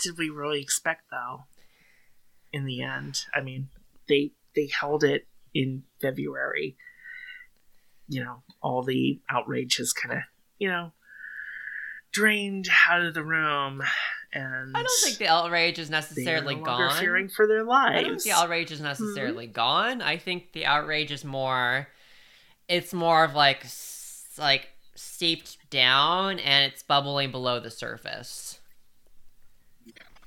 what did we really expect though? In the end, I mean, they they held it in February. You know, all the outrage has kind of you know drained out of the room, and I don't think the outrage is necessarily no gone. Fearing for their lives. I don't think the outrage is necessarily mm-hmm. gone. I think the outrage is more. It's more of like like steeped down and it's bubbling below the surface.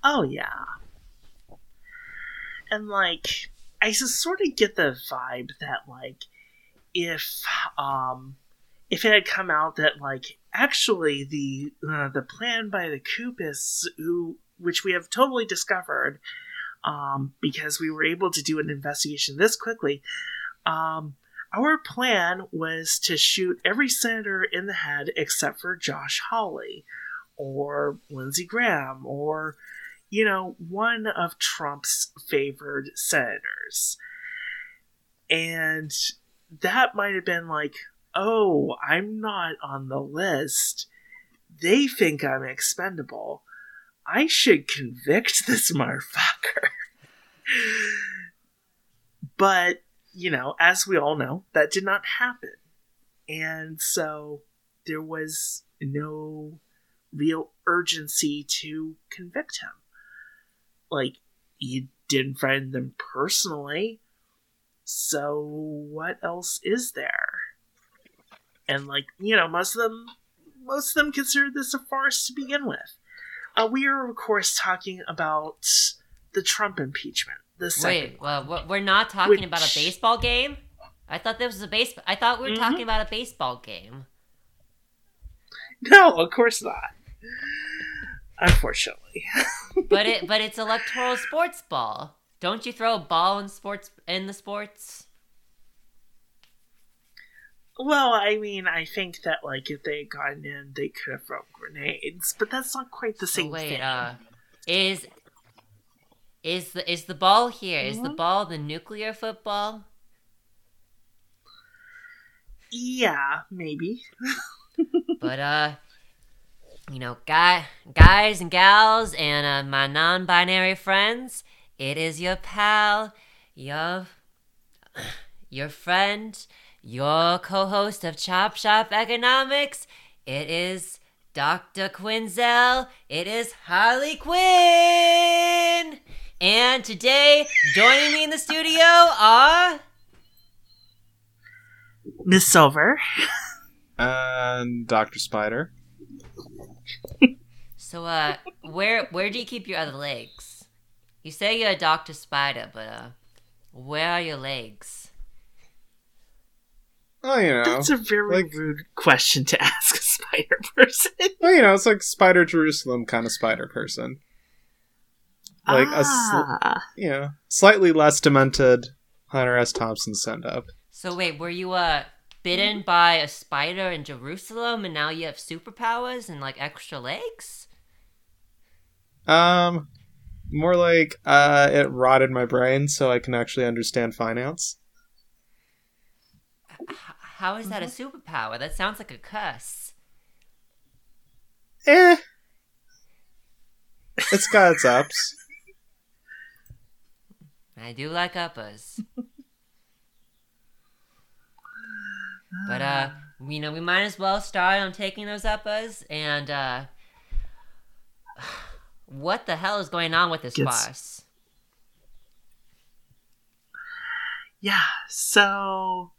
Oh yeah. And like I just sort of get the vibe that like if um if it had come out that like actually the uh, the plan by the Koopas who which we have totally discovered um because we were able to do an investigation this quickly um our plan was to shoot every senator in the head except for Josh Hawley or Lindsey Graham or, you know, one of Trump's favored senators. And that might have been like, oh, I'm not on the list. They think I'm expendable. I should convict this motherfucker. but you know, as we all know, that did not happen. And so there was no real urgency to convict him. Like, you didn't find them personally, so what else is there? And, like, you know, most of them, most of them considered this a farce to begin with. Uh, we are, of course, talking about the Trump impeachment the second. Wait, well, we're not talking which... about a baseball game. I thought this was a base. I thought we were mm-hmm. talking about a baseball game. No, of course not. Unfortunately. but it but it's electoral sports ball. Don't you throw a ball in sports in the sports? Well, I mean, I think that like if they had gotten in, they could have thrown grenades, but that's not quite the same wait, thing. Uh, is is the is the ball here? Mm-hmm. Is the mm-hmm. ball the nuclear football? Yeah, maybe. but uh you know, guy guys and gals and uh, my non-binary friends, it is your pal, your your friend, your co-host of Chop Shop Economics. It is Dr. Quinzel. It is Harley Quinn. And today, joining me in the studio are Miss Silver and Doctor Spider. So, uh, where where do you keep your other legs? You say you're a Doctor Spider, but uh, where are your legs? Oh, you know, that's a very like, rude question to ask a spider person. Well, you know, it's like Spider Jerusalem kind of spider person like ah. a you know slightly less demented Hunter S. Thompson send up. So wait, were you uh bitten by a spider in Jerusalem, and now you have superpowers and like extra legs? Um, more like uh, it rotted my brain, so I can actually understand finance. How is that a mm-hmm. superpower? That sounds like a curse. Eh. It's got its ups. I do like uppers. but uh you know, we might as well start on taking those uppers and uh what the hell is going on with this Gets... farce? Yeah, so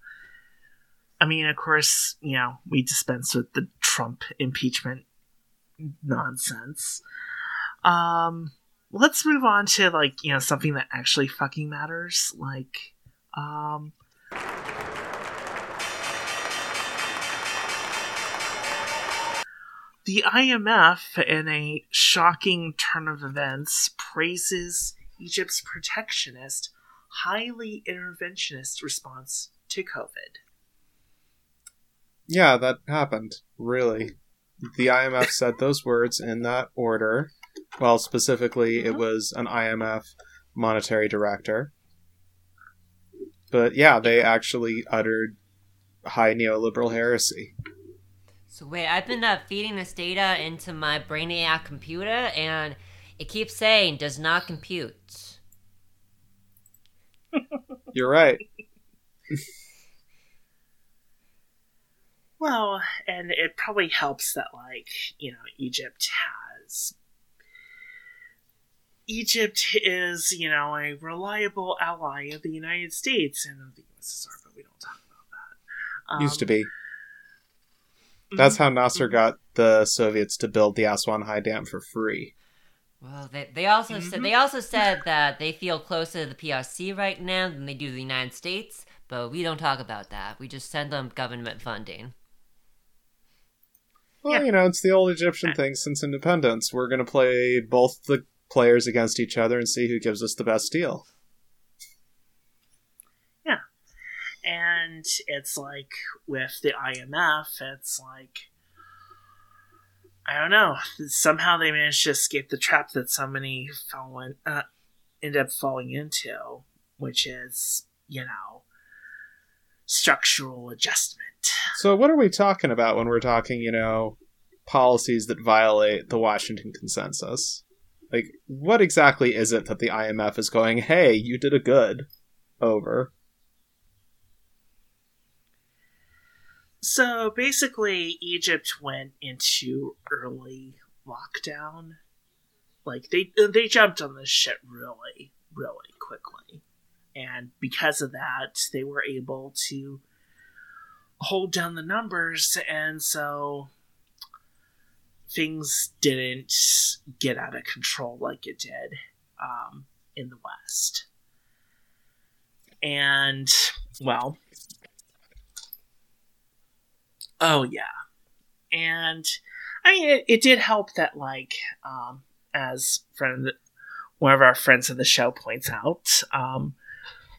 I mean, of course, you know, we dispense with the Trump impeachment nonsense. Um let's move on to like you know something that actually fucking matters like um the IMF in a shocking turn of events praises Egypt's protectionist highly interventionist response to covid yeah that happened really the IMF said those words in that order well, specifically, it uh-huh. was an IMF monetary director. But yeah, they actually uttered high neoliberal heresy. So wait, I've been uh, feeding this data into my Brainiac computer, and It keeps saying does not compute. You're right. Well, and it probably helps that, like, you know, Egypt has. Egypt is, you know, a reliable ally of the United States and of the USSR, but we don't talk about that. Um, Used to be. That's how Nasser Mhm. got the Soviets to build the Aswan High Dam for free. Well, they, they also said Mhm. they also said that they feel closer to the PRC right now than they do the United States, but we don't talk about that. We just send them government funding. Well, Yeah. you know, it's the old Egyptian thing since independence. We're going to play both the players against each other and see who gives us the best deal. And it's like with the IMF, it's like I don't know. Somehow they managed to escape the trap that so many fell uh, end up falling into, which is you know structural adjustment. So, what are we talking about when we're talking, you know, policies that violate the Washington Consensus? Like, what exactly is it that the IMF is going, hey, you did a good over? So basically, Egypt went into early lockdown. Like they they jumped on this shit really, really quickly, and because of that, they were able to hold down the numbers, and so things didn't get out of control like it did um, in the West. And well, Oh yeah, and I mean it, it did help that like um, as friend one of our friends of the show points out, um,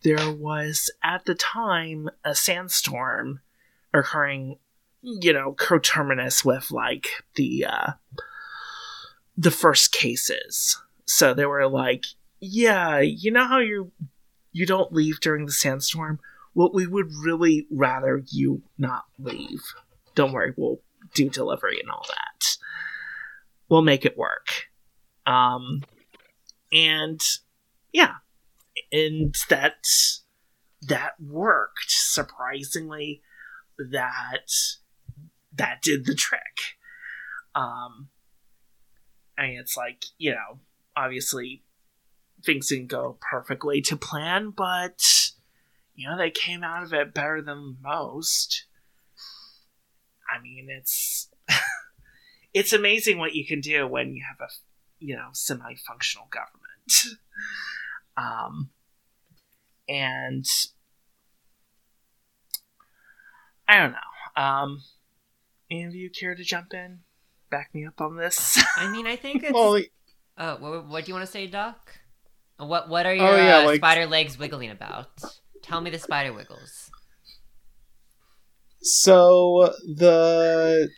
there was at the time a sandstorm occurring, you know, coterminous with like the uh, the first cases. So they were like, yeah, you know how you you don't leave during the sandstorm. Well, we would really rather you not leave don't worry, we'll do delivery and all that. We'll make it work. Um, and yeah, and that that worked surprisingly. That that did the trick. Um, mean, it's like you know, obviously things didn't go perfectly to plan, but you know they came out of it better than most. I mean, it's it's amazing what you can do when you have a you know semi-functional government. um, and I don't know. Um, any of you care to jump in, back me up on this? I mean, I think it's. Well, Oh, what, what do you want to say, Doc? What What are your Oh, yeah, uh, like- spider legs wiggling about? Tell me the spider wiggles. So the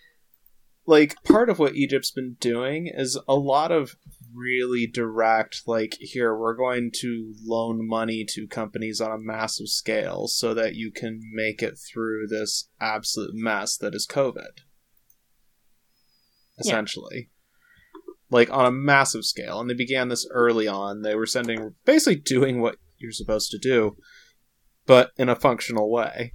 like part of what Egypt's been doing is a lot of really direct like here we're going to loan money to companies on a massive scale so that you can make it through this absolute mess that is COVID. Essentially. Like on a massive scale and they began this early on. They were sending basically doing what you're supposed to do but in a functional way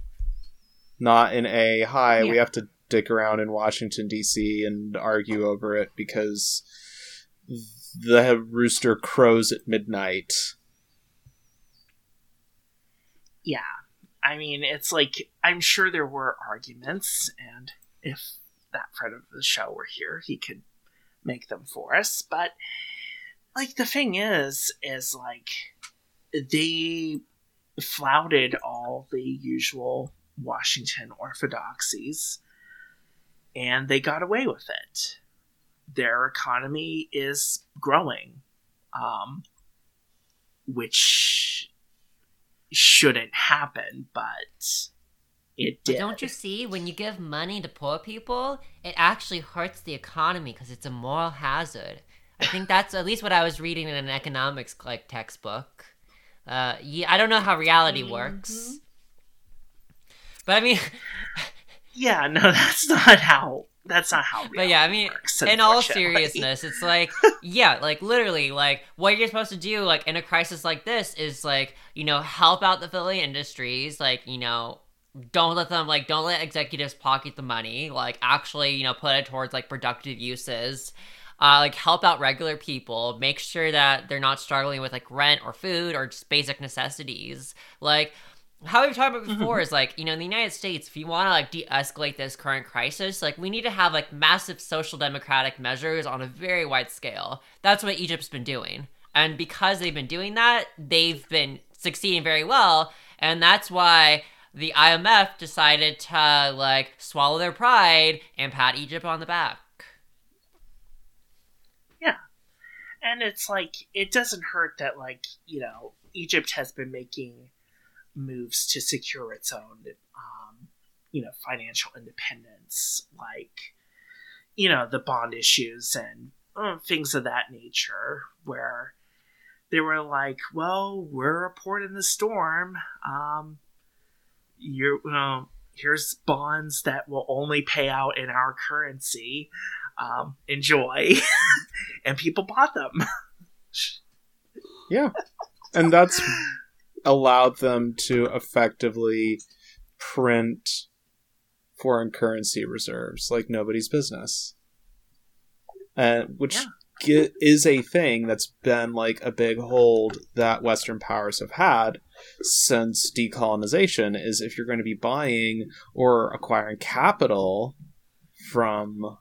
not in a hi we have to dick around in washington d.c and argue over it because the rooster crows at midnight yeah. I mean, it's like I'm sure there were arguments, and if that friend of the show were here, he could make them for us. But like the thing is, is like they flouted all the usual Washington orthodoxies, and they got away with it. Their economy is growing, um, which shouldn't happen, but it But did. don't you see, when you give money to poor people, it actually hurts the economy because it's a moral hazard. I think that's at least what I was reading in an economics like textbook. Uh, yeah, I don't know how reality works, but I mean, Yeah, no, that's not how that's not how. But yeah, I mean, works, in all seriousness, it's like, yeah, like literally, like what you're supposed to do, like in a crisis like this, is like, you know, help out the Philly industries, like, you know, don't let them, like, don't let executives pocket the money, like, actually, you know, put it towards like productive uses. Uh, like help out regular people make sure that they're not struggling with like rent or food or just basic necessities like how we've talked about before is like you know in the united states if you want to like de-escalate this current crisis like we need to have like massive social democratic measures on a very wide scale. That's what egypt's been doing. And because they've been doing that they've been succeeding very well. And that's why the imf decided to like swallow their pride and pat egypt on the back. Yeah. and it's like it doesn't hurt that like you know Egypt has been making moves to secure its own um, you know financial independence, like you know the bond issues and uh, things of that nature, where they were like, well, we're a port in the storm. Um, you're, um, here's bonds that will only pay out in our currency. Um, enjoy. and people bought them. Yeah. And that's allowed them to effectively print foreign currency reserves like nobody's business. Uh, which Yeah. is a thing that's been like a big hold that Western powers have had since decolonization is if you're going to be buying or acquiring capital from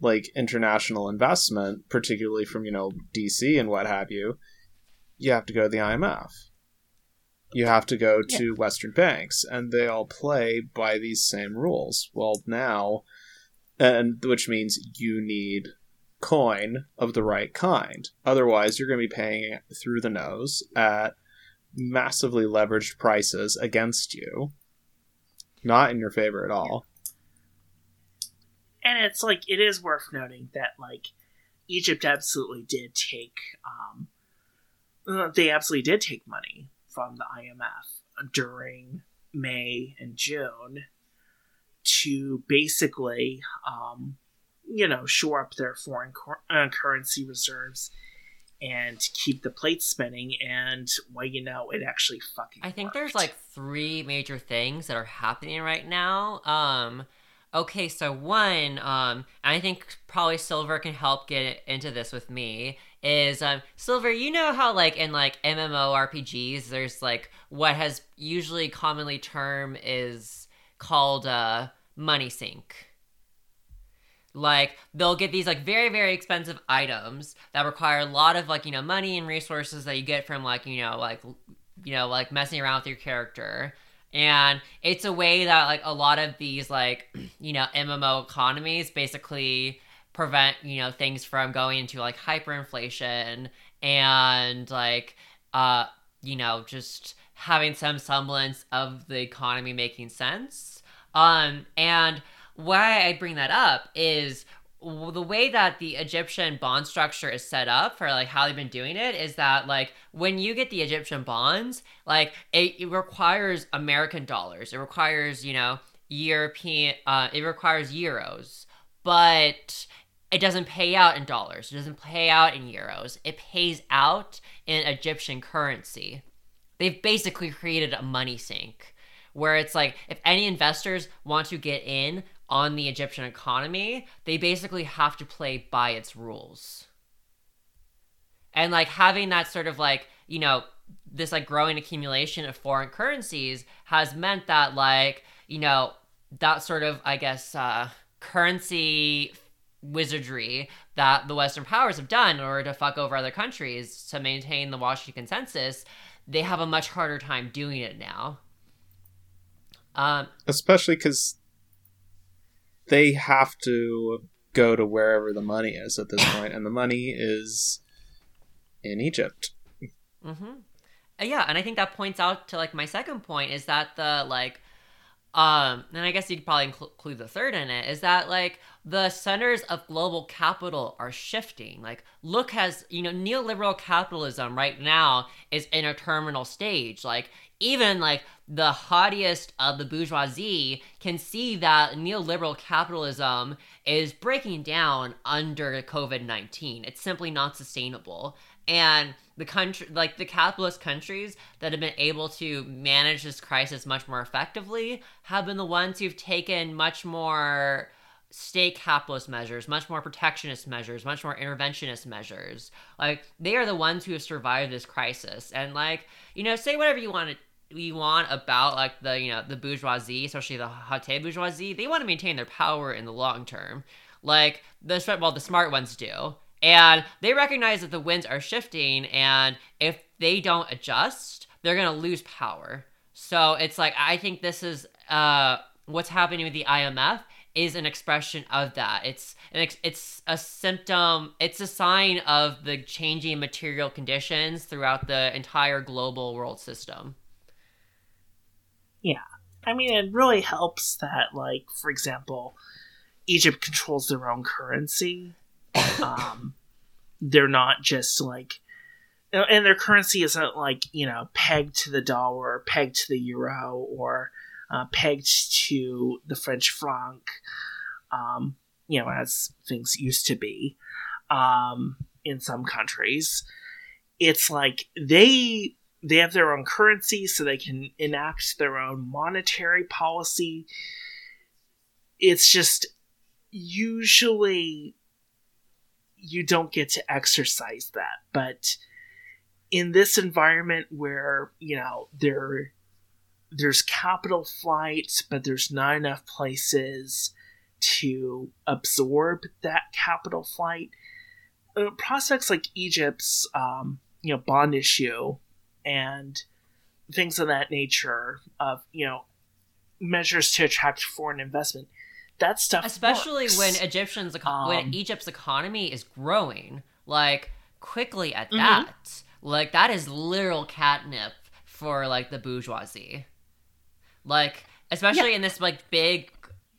like international investment, particularly from, you know, DC and what have you, you have to go to the IMF. You have to go to Western banks, and they all play by these same rules. Well, now, and which means you need coin of the right kind. Otherwise, you're going to be paying through the nose at massively leveraged prices against you. Not in your favor at all. and it's like it is worth noting that like Egypt absolutely did take um uh, they absolutely did take money from the IMF during May and June to basically um you know shore up their foreign cor- uh, currency reserves and keep the plates spinning and well you know it actually fucking I think worked. there's like three major things that are happening right now. Um, okay, so one, um, I think probably Silver can help get into this with me. Is um, Silver? You know how like in like MMORPGs, there's like what has usually commonly term is called uh, money sink. Like they'll get these like very very expensive items that require a lot of like you know money and resources that you get from like you know like you know like messing around with your character and it's a way that like a lot of these like you know mmo economies basically prevent you know things from going into like hyperinflation and like uh you know just having some semblance of the economy making sense. Um and why i bring that up is the way that the Egyptian bond structure is set up for like how they've been doing it is that like when you get the Egyptian bonds, like it, it requires American dollars. It requires, you know, European uh it requires euros. But it doesn't pay out in dollars. It doesn't pay out in euros. It pays out in Egyptian currency. They've basically created a money sink where it's like if any investors want to get in on the Egyptian economy, they basically have to play by its rules. And like having that sort of like, you know, this like growing accumulation of foreign currencies has meant that like, you know, that sort of I guess uh currency wizardry that the western powers have done in order to fuck over other countries to maintain the Washington consensus, they have a much harder time doing it now. Um especially because they have to go to wherever the money is at this point, and the money is in Egypt. Mm-hmm. Uh, yeah, and I think that points out to like my second point is that the like um, and I guess you could probably include the third in it, is that like the centers of global capital are shifting. Like, look, has, you know, neoliberal capitalism right now is in a terminal stage. Like, even like the haughtiest of the bourgeoisie can see that neoliberal capitalism is breaking down under COVID 19. It's simply not sustainable. And the country, like the capitalist countries that have been able to manage this crisis much more effectively, have been the ones who've taken much more state capitalist measures, much more protectionist measures, much more interventionist measures. Like they are the ones who have survived this crisis. And like, you know, say whatever you want to you want about like the you know the bourgeoisie, especially the haute bourgeoisie, they want to maintain their power in the long term. Like the well, the smart ones do, and they recognize that the winds are shifting, and if they don't adjust, they're gonna lose power. So it's like I think this is uh what's happening with the IMF is an expression of that. It's an ex- it's a symptom. It's a sign of the changing material conditions throughout the entire global world system. Yeah. I mean, it really helps that, like, for example, Egypt controls their own currency. um, they're not just like, and their currency isn't like you know pegged to the dollar, or pegged to the euro, or uh, pegged to the French franc. Um, you know, as things used to be um, in some countries. It's like they they have their own currency so they can enact their own monetary policy. It's just usually you don't get to exercise that, but in this environment where, you know, there there's capital flight, but there's not enough places to absorb that capital flight. Uh, prospects like Egypt's, um, you know, bond issue and things of that nature of you know measures to attract foreign investment that stuff especially works. when egyptians um, when egypt's economy is growing like quickly at mm-hmm. that like that is literal catnip for like the bourgeoisie like especially yeah. in this like big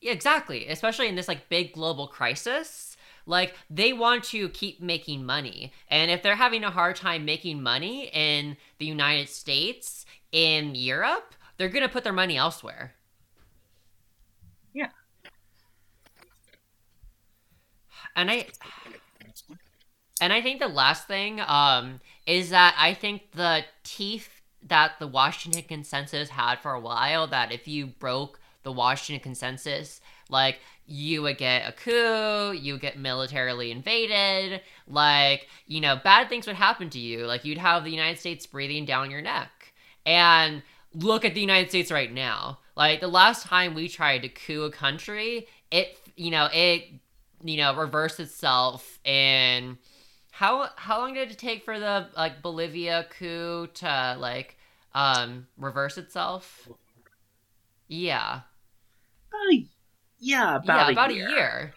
exactly especially in this like big global crisis like they want to keep making money. And if they're having a hard time making money in the United States, in Europe, they're going to put their money elsewhere. Yeah. And I and I think the last thing um is that I think the teeth that the Washington consensus had for a while that if you broke the Washington consensus, like you would get a coup, you would get militarily invaded, like, you know, bad things would happen to you. Like, you'd have the United States breathing down your neck. And look at the United States right now. Like, the last time we tried to coup a country, it, you know, it, you know, reversed itself in. How, how long did it take for the like Bolivia coup to like um reverse itself? Yeah. A yeah, about, yeah, a, about year. a year.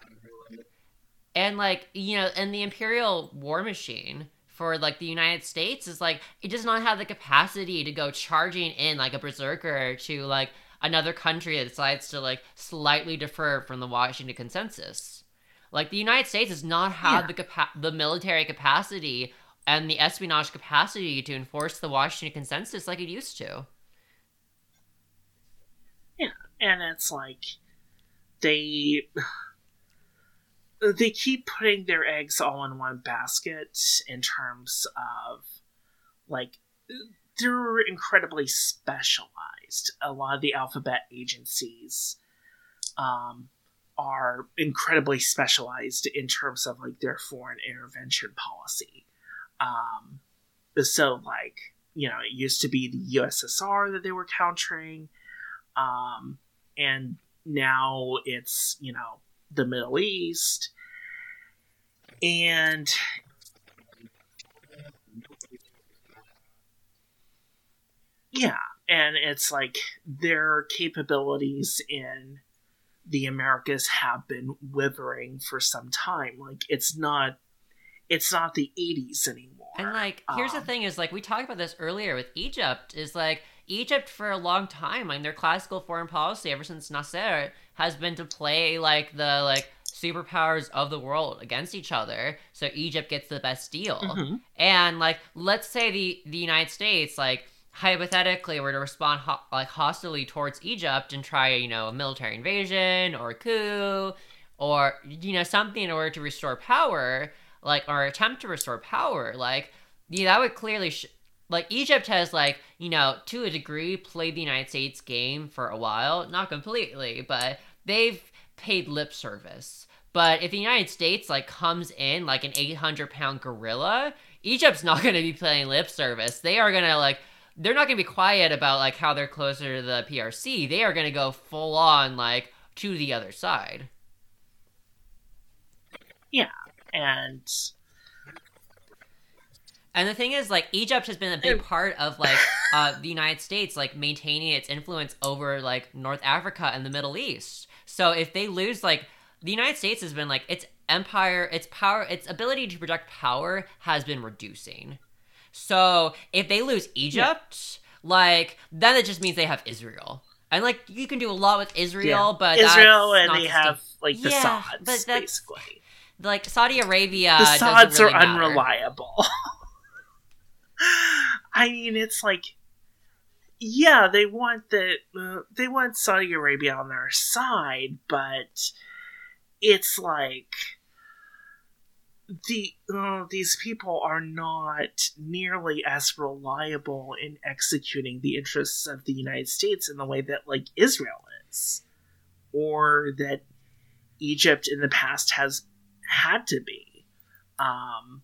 And like, you know, and the Imperial War Machine for like the United States is like it does not have the capacity to go charging in like a berserker to like another country that decides to like slightly defer from the Washington consensus. Like the United States does not have yeah. the capa- the military capacity and the espionage capacity to enforce the Washington consensus like it used to. Yeah, and it's like they they keep putting their eggs all in one basket in terms of like they're incredibly specialized. A lot of the alphabet agencies um, are incredibly specialized in terms of like their foreign intervention policy. Um, so like you know it used to be the USSR that they were countering, um, and now it's you know the Middle East, and yeah, and it's like their capabilities in the Americas have been withering for some time. Like it's not it's not the 80s anymore. And like here's um, the thing is like we talked about this earlier with Egypt is like Egypt for a long time, like their classical foreign policy ever since Nasser has been to play like the like superpowers of the world against each other so Egypt gets the best deal. Mhm. And like let's say the the United States like hypothetically were to respond ho- like hostilely towards Egypt and try, you know, a military invasion or a coup or you know something in order to restore power, like or attempt to restore power, like yeah, that would clearly sh- like Egypt has like you know to a degree played the United States game for a while, not completely, but they've paid lip service. But if the United States like comes in like an 800 pound gorilla, Egypt's not going to be playing lip service. They are going to like they're not going to be quiet about like how they're closer to the PRC. They are going to go full on like to the other side. Yeah, and And the thing is, like, Egypt has been a big part of like uh, the United States, like maintaining its influence over like North Africa and the Middle East. So if they lose, like, the United States has been like its empire, its power, its ability to project power has been reducing. So if they lose Egypt, like, then it just means they have Israel. And like you can do a lot with Israel, but Israel and they have like the Yeah, Sauds, but that's- basically. like Saudi Arabia. the Sauds really are matter. unreliable. I mean, it's like, yeah, they want the uh, they want Saudi Arabia on their side, but it's like the uh, these people are not nearly as reliable in executing the interests of the United States in the way that like Israel is, or that Egypt in the past has had to be. Um,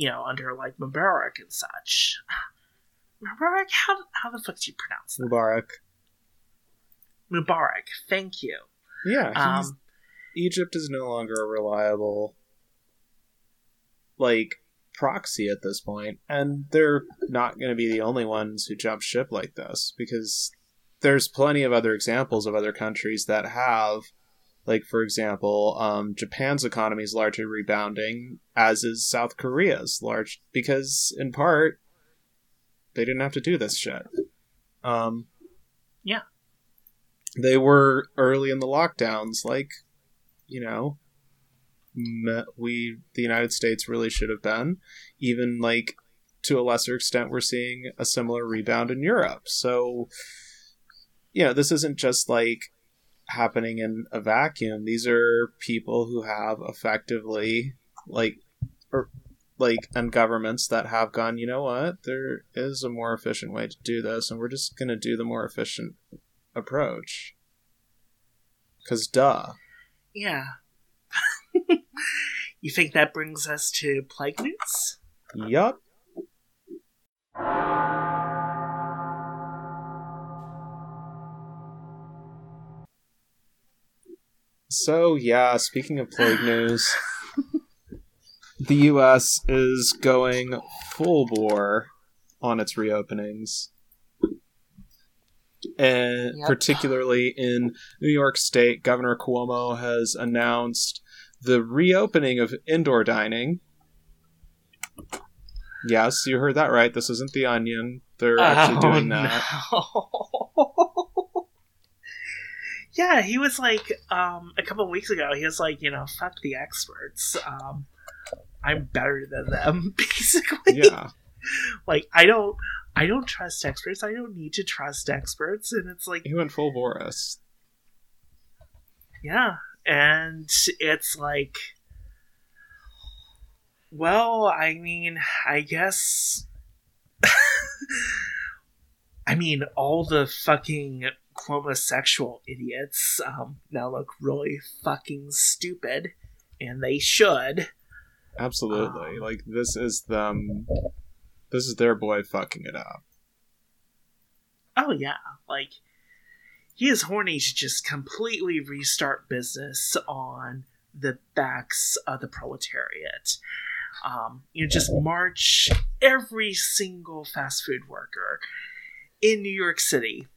you know, under like Mubarak and such. Mubarak, how how the fuck do you pronounce that? Mubarak. Mubarak, thank you. Yeah, Um, Egypt is no longer a reliable like proxy at this point, and they're not going to be the only ones who jump ship like this because there's plenty of other examples of other countries that have like for example um, japan's economy is largely rebounding as is south korea's large because in part they didn't have to do this shit. Um, Yeah. they were early in the lockdowns like you know we the united states really should have been. Even like to a lesser extent we're seeing a similar rebound in europe. So you know this isn't just like happening in a vacuum. These are people who have effectively like or like and governments that have gone you know what? There is a more efficient way to do this and we're just going to do the more efficient approach. Because duh. Yeah. you think that brings us to plague news? yup So, yeah, speaking of plague news, the US is going full bore on its reopenings. And Yep. particularly in New York State, Governor Cuomo has announced the reopening of indoor dining. Yes, you heard that right. This isn't the onion. They're oh, actually Oh, doing that. no. yeah, he was like, um, a couple weeks ago, he was like, you know, fuck the experts. Um, I'm better than them, basically. Yeah. Like, I don't, I don't trust experts. I don't need to trust experts. And it's like, He went full Boris. yeah. And it's like, well, I mean, I guess. I mean, all the fucking Cuomosexual idiots um, now look really fucking stupid, and they should. Absolutely. Um, like this is them this is their boy fucking it up. Oh yeah, like he is horny to just completely restart business on the backs of the proletariat. Um, you know, just march every single fast food worker in New York City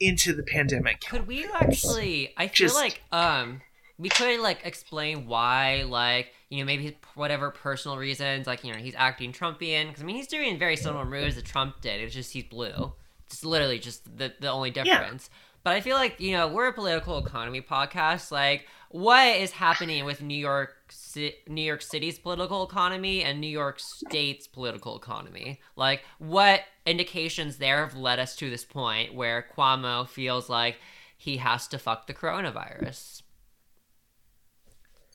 into the pandemic. Could we actually? I feel Just- like um we could like explain why like you know maybe whatever personal reasons like you know he's acting Trumpian because I mean he's doing very similar moves that Trump did. It's just he's blue. It's literally just the the only difference. But I feel like you know we're a political economy podcast. Like, what is happening with New York, Ci- New York City's political economy and New York State's political economy? Like, what indications there have led us to this point where Cuomo feels like he has to fuck the coronavirus?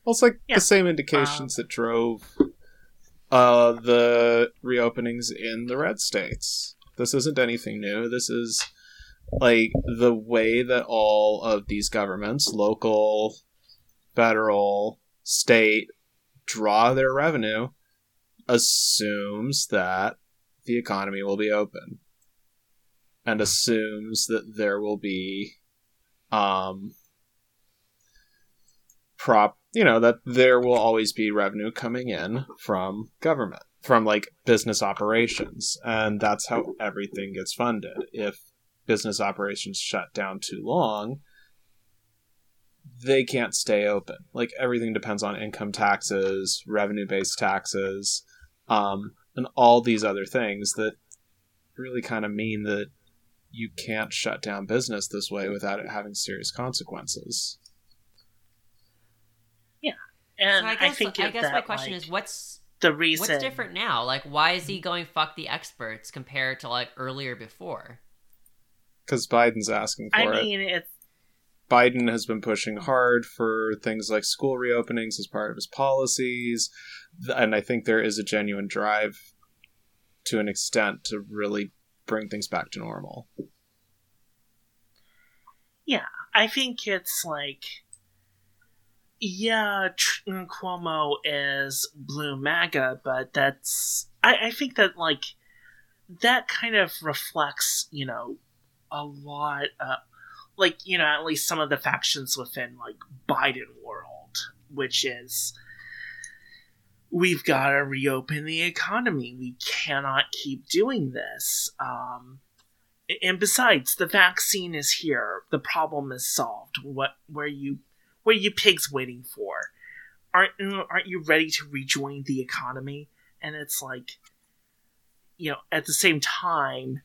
Well, it's like Yeah. the same indications that drove uh, the reopenings in the red states. This isn't anything new. This is like the way that all of these governments, local, federal, state, draw their revenue assumes that the economy will be open and assumes that there will be um prop you know that there will always be revenue coming in from government from like business operations. And that's how everything gets funded. If business operations shut down too long they can't stay open like everything depends on income taxes revenue based taxes um, and all these other things that really kind of mean that you can't shut down business this way without it having serious consequences Yeah. And so I I, guess think I guess that, my question like, is what's the reason what's different now? Like, why is he going fuck the experts compared to like earlier before? Because biden's asking for it. I it mean, it's Biden has been pushing hard for things like school reopenings as part of his policies, and I think there is a genuine drive to an extent to really bring things back to normal. Yeah, I think it's like, yeah, Tr- Cuomo is blue MAGA, but that's I, I think that like that kind of reflects, you know, a lot, uh, like you know, at least some of the factions within like Biden world, which is we've got to reopen the economy. We cannot keep doing this. Um, and besides, the vaccine is here. The problem is solved. What where you what are you pigs waiting for? Aren't aren't you ready to rejoin the economy? And it's like, you know, at the same time,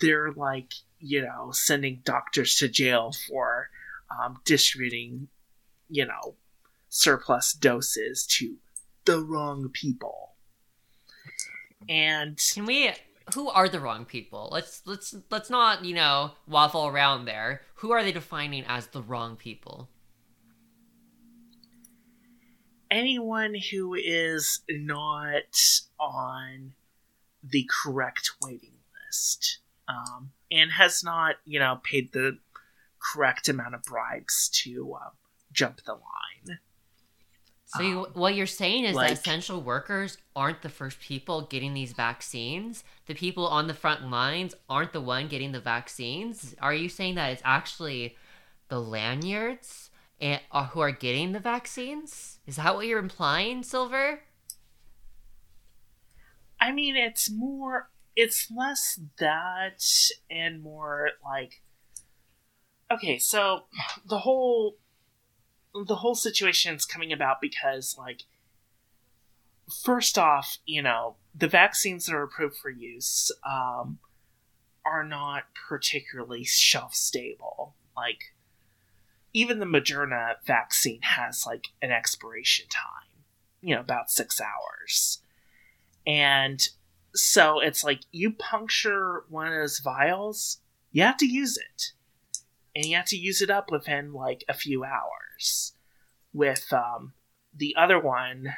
they're like, you know, sending doctors to jail for um, distributing, you know, surplus doses to the wrong people. And Can we? Who are the wrong people? Let's let's let's not you know waffle around there. Who are they defining as the wrong people? anyone who is not on the correct waiting list um, and has not, you know, paid the correct amount of bribes to uh, jump the line. So you, Um, what you're saying is like- that essential workers aren't the first people getting these vaccines. The people on the front lines aren't the one getting the vaccines. Are you saying that it's actually the lanyards and uh, who are getting the vaccines? Is that what you're implying, Silver? I mean, it's more, it's less that and more like, okay, so the whole, the whole situation is coming about because, like, first off, you know, the vaccines that are approved for use um, are not particularly shelf stable. Like, even the Moderna vaccine has like an expiration time, you know, about six hours. And so it's like you puncture one of those vials, you have to use it. And you have to use it up within like a few hours. With um, the other one,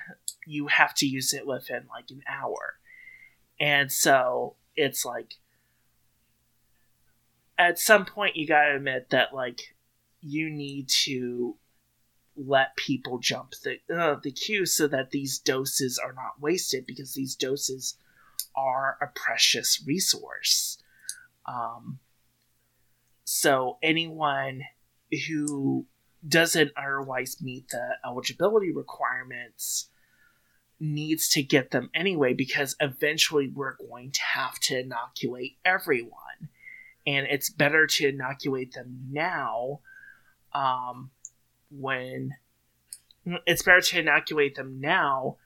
you have to use it within like an hour. And so it's like at some point you gotta admit that like you need to let people jump the uh, the queue so that these doses are not wasted because these doses are a precious resource. Um, so anyone who doesn't otherwise meet the eligibility requirements needs to get them anyway because eventually we're going to have to inoculate everyone and it's better to inoculate them now um, when it's better to inoculate them now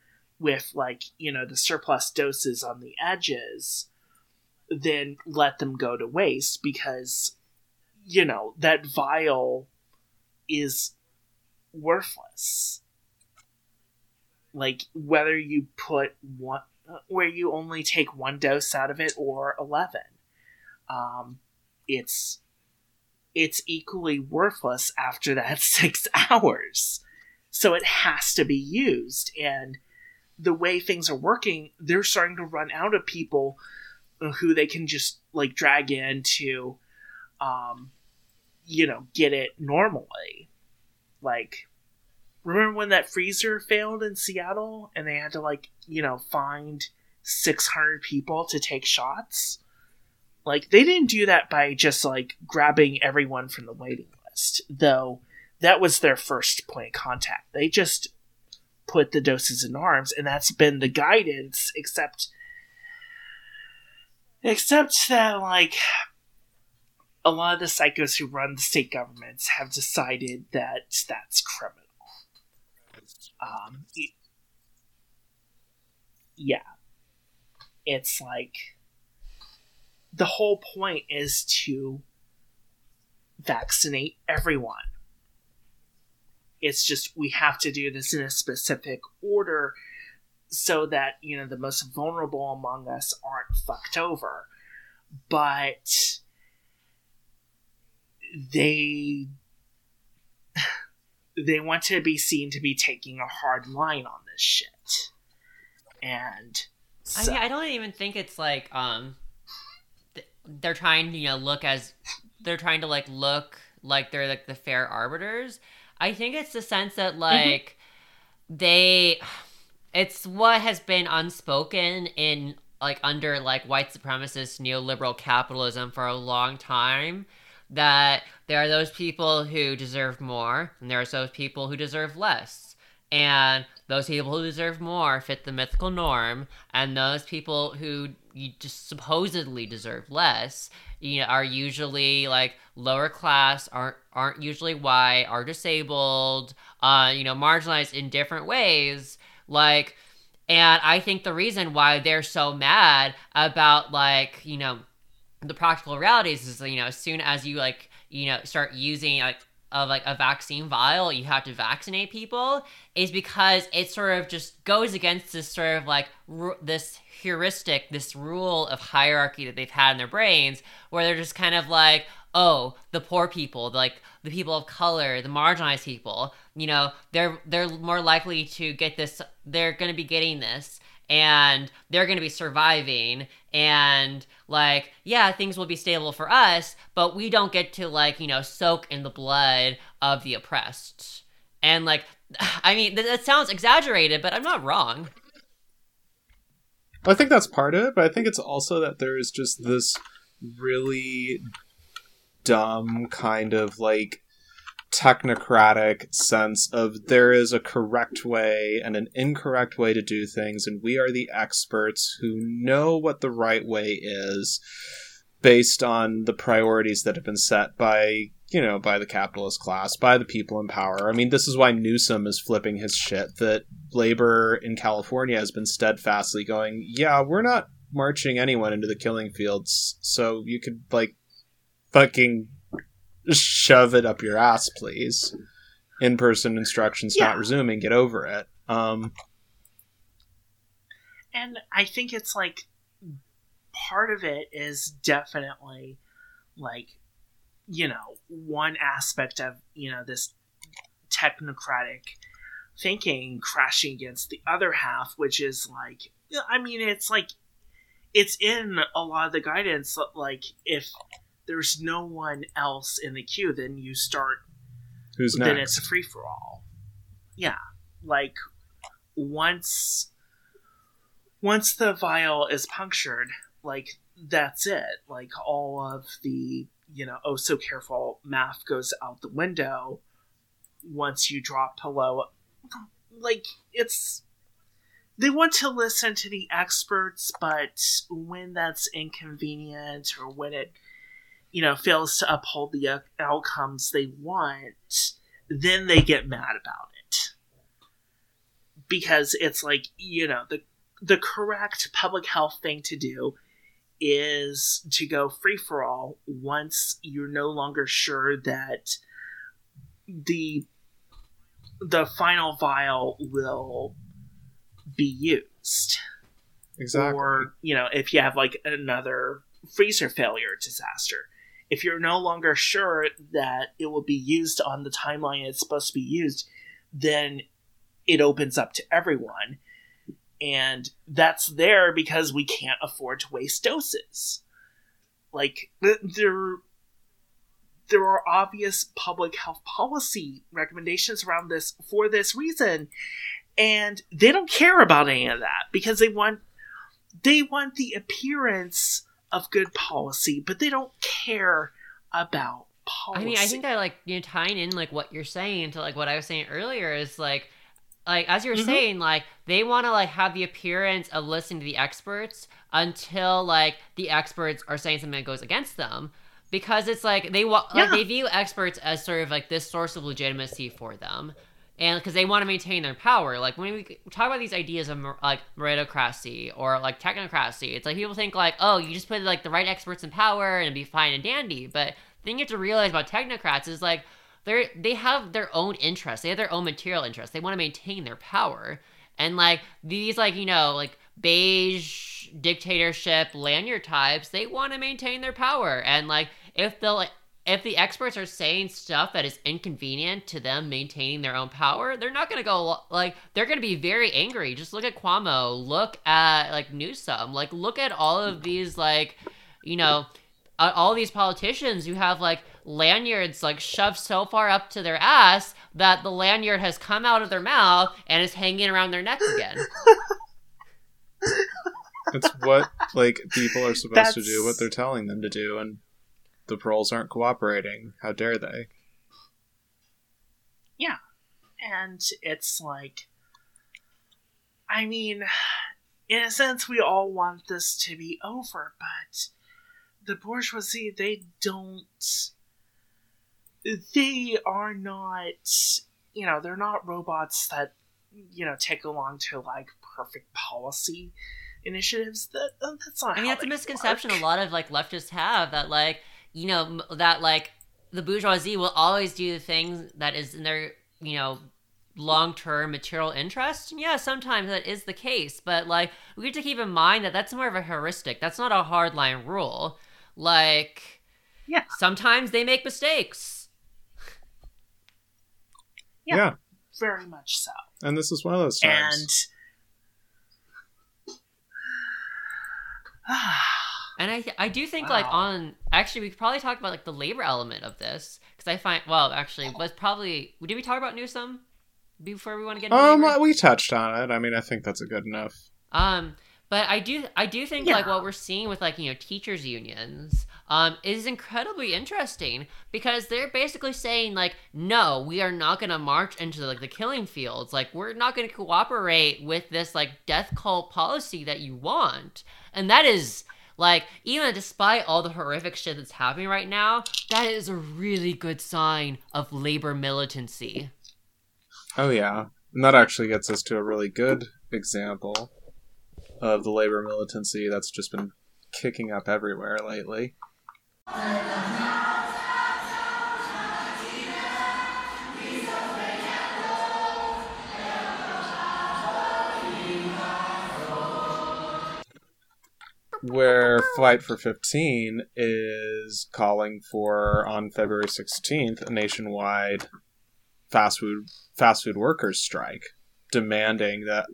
with like you know the surplus doses on the edges then let them go to waste because you know that vial is worthless. Like whether you put one where you only take one dose out of it or 11 um, it's it's equally worthless after that six hours. So it has to be used and the way things are working they're starting to run out of people who they can just like drag in to um you know get it normally like remember when that freezer failed in Seattle and they had to like, you know, find 600 people to take shots? Like they didn't do that by just like grabbing everyone from the waiting list, though that was their first point of contact. They just put the doses in arms and that's been the guidance except except that like a lot of the psychos who run the state governments have decided that that's criminal um, it, yeah, it's like the whole point is to vaccinate everyone. It's just we have to do this in a specific order so that, you know, the most vulnerable among us aren't fucked over. But they they want to be seen to be taking a hard line on this shit. And so. I, mean, I don't even think it's like um they're trying to you know look as they're trying to like look like they're like the fair arbiters. I think it's the sense that mm-hmm. like mm-hmm. they it's what has been unspoken in like under like white supremacist neoliberal capitalism for a long time that there are those people who deserve more, and there are those people who deserve less. And those people who deserve more fit the mythical norm, and those people who you just supposedly deserve less, you know, are usually like lower class, aren't aren't usually white, are disabled, uh, you know, marginalized in different ways. Like, and I think the reason why they're so mad about like, you know, the practical realities is you know as soon as you like you know start using like of like a vaccine vial you have to vaccinate people is because it sort of just goes against this sort of like r- this heuristic this rule of hierarchy that they've had in their brains where they're just kind of like oh the poor people like the people of color the marginalized people you know they're they're more likely to get this they're going to be getting this and they're going to be surviving and like yeah things will be stable for us but we don't get to like you know soak in the blood of the oppressed. And like i mean that, sounds exaggerated but i'm not wrong. I think that's part of it but i think it's also that there's just this really dumb kind of like technocratic sense of there is a correct way and an incorrect way to do things, and we are the experts who know what the right way is based on the priorities that have been set by you know by the capitalist class by the people in power. I mean this is why newsom is flipping his shit that labor in california has been steadfastly going yeah we're not marching anyone into the killing fields so you could like fucking shove it up your ass, please. In person instructions yeah. not resuming, get over it. Um, and I think it's like part of it is definitely like, you know, one aspect of, you know, this technocratic thinking crashing against the other half, which is like, I mean, it's like, it's in a lot of the guidance, like, if there's no one else in the queue, then you start. Who's next? Then it's a free for all. Yeah, like once once the vial is punctured, like that's it. Like all of the you know oh so careful math goes out the window once you drop below. Like it's they want to listen to the experts, but when that's inconvenient or when it you know, fails to uphold the uh, outcomes they want, then they get mad about it. Because it's like, you know, the the correct public health thing to do is to go free for all once you're no longer sure that the the final vial will be used. Exactly. Or, you know, if you have like another freezer failure disaster. If you're no longer sure that it will be used on the timeline it's supposed to be used, then it opens up to everyone. And that's there because we can't afford to waste doses. Like, there, there are obvious public health policy recommendations around this for this reason. And they don't care about any of that because they want they want the appearance of good policy, but they don't care about policy. I mean, I think that like you know tying in like what you're saying to like what I was saying earlier is like like as you were Mhm. saying like they want to like have the appearance of listening to the experts until like the experts are saying something that goes against them because it's like they want like they view experts as sort of like this source of legitimacy for them and because they want to maintain their power. Like when we talk about these ideas of like meritocracy or like technocracy it's like people think like oh you just put like the right experts in power and it'd be fine and dandy. But the thing you have to realize about technocrats is like they're they have their own interests. They have their own material interests. They want to maintain their power. And like these like you know like beige dictatorship lanyard types they want to maintain their power. And like if the like if the experts are saying stuff that is inconvenient to them maintaining their own power, they're not going to go like they're going to be very angry. Just look at Cuomo, look at like Newsom, like look at all of these like you know uh, all these politicians who have like lanyards like shoved so far up to their ass that the lanyard has come out of their mouth and is hanging around their neck again. It's what like people are supposed to do, what they're telling them to do, and the proles aren't cooperating. How dare they? Yeah. And it's like i mean in a sense we all want this to be over but the bourgeoisie they don't they are not you know they're not robots that you know take along to like perfect policy initiatives that uh, that's not I mean, how that's a misconception work. a lot of like leftists have that like you know that like the bourgeoisie will always do the things that is in their you know long-term material interest and yeah sometimes that is the case but like we have to keep in mind that that's more of a heuristic that's not a hardline rule like Yeah. sometimes they make mistakes Yeah. yeah. very much so And this is one of those times. and And I, I do think like on actually we could probably talk about like the labor element of this because I find well actually was probably did we talk about Newsom before we want to get into um, labor? we touched on it. I mean, I think that's a good enough. Um, but I do I do think Yeah. like what we're seeing with like you know teachers unions um is incredibly interesting because they're basically saying like no we are not going to march into like the killing fields like we're not going to cooperate with this like death cult policy that you want and that is like even despite all the horrific shit that's happening right now that is a really good sign of labor militancy Oh yeah, and that actually gets us to a really good example of the labor militancy that's just been kicking up everywhere lately. Where Fight for 15 is calling for, on February 16th, a nationwide fast food fast food workers strike, demanding that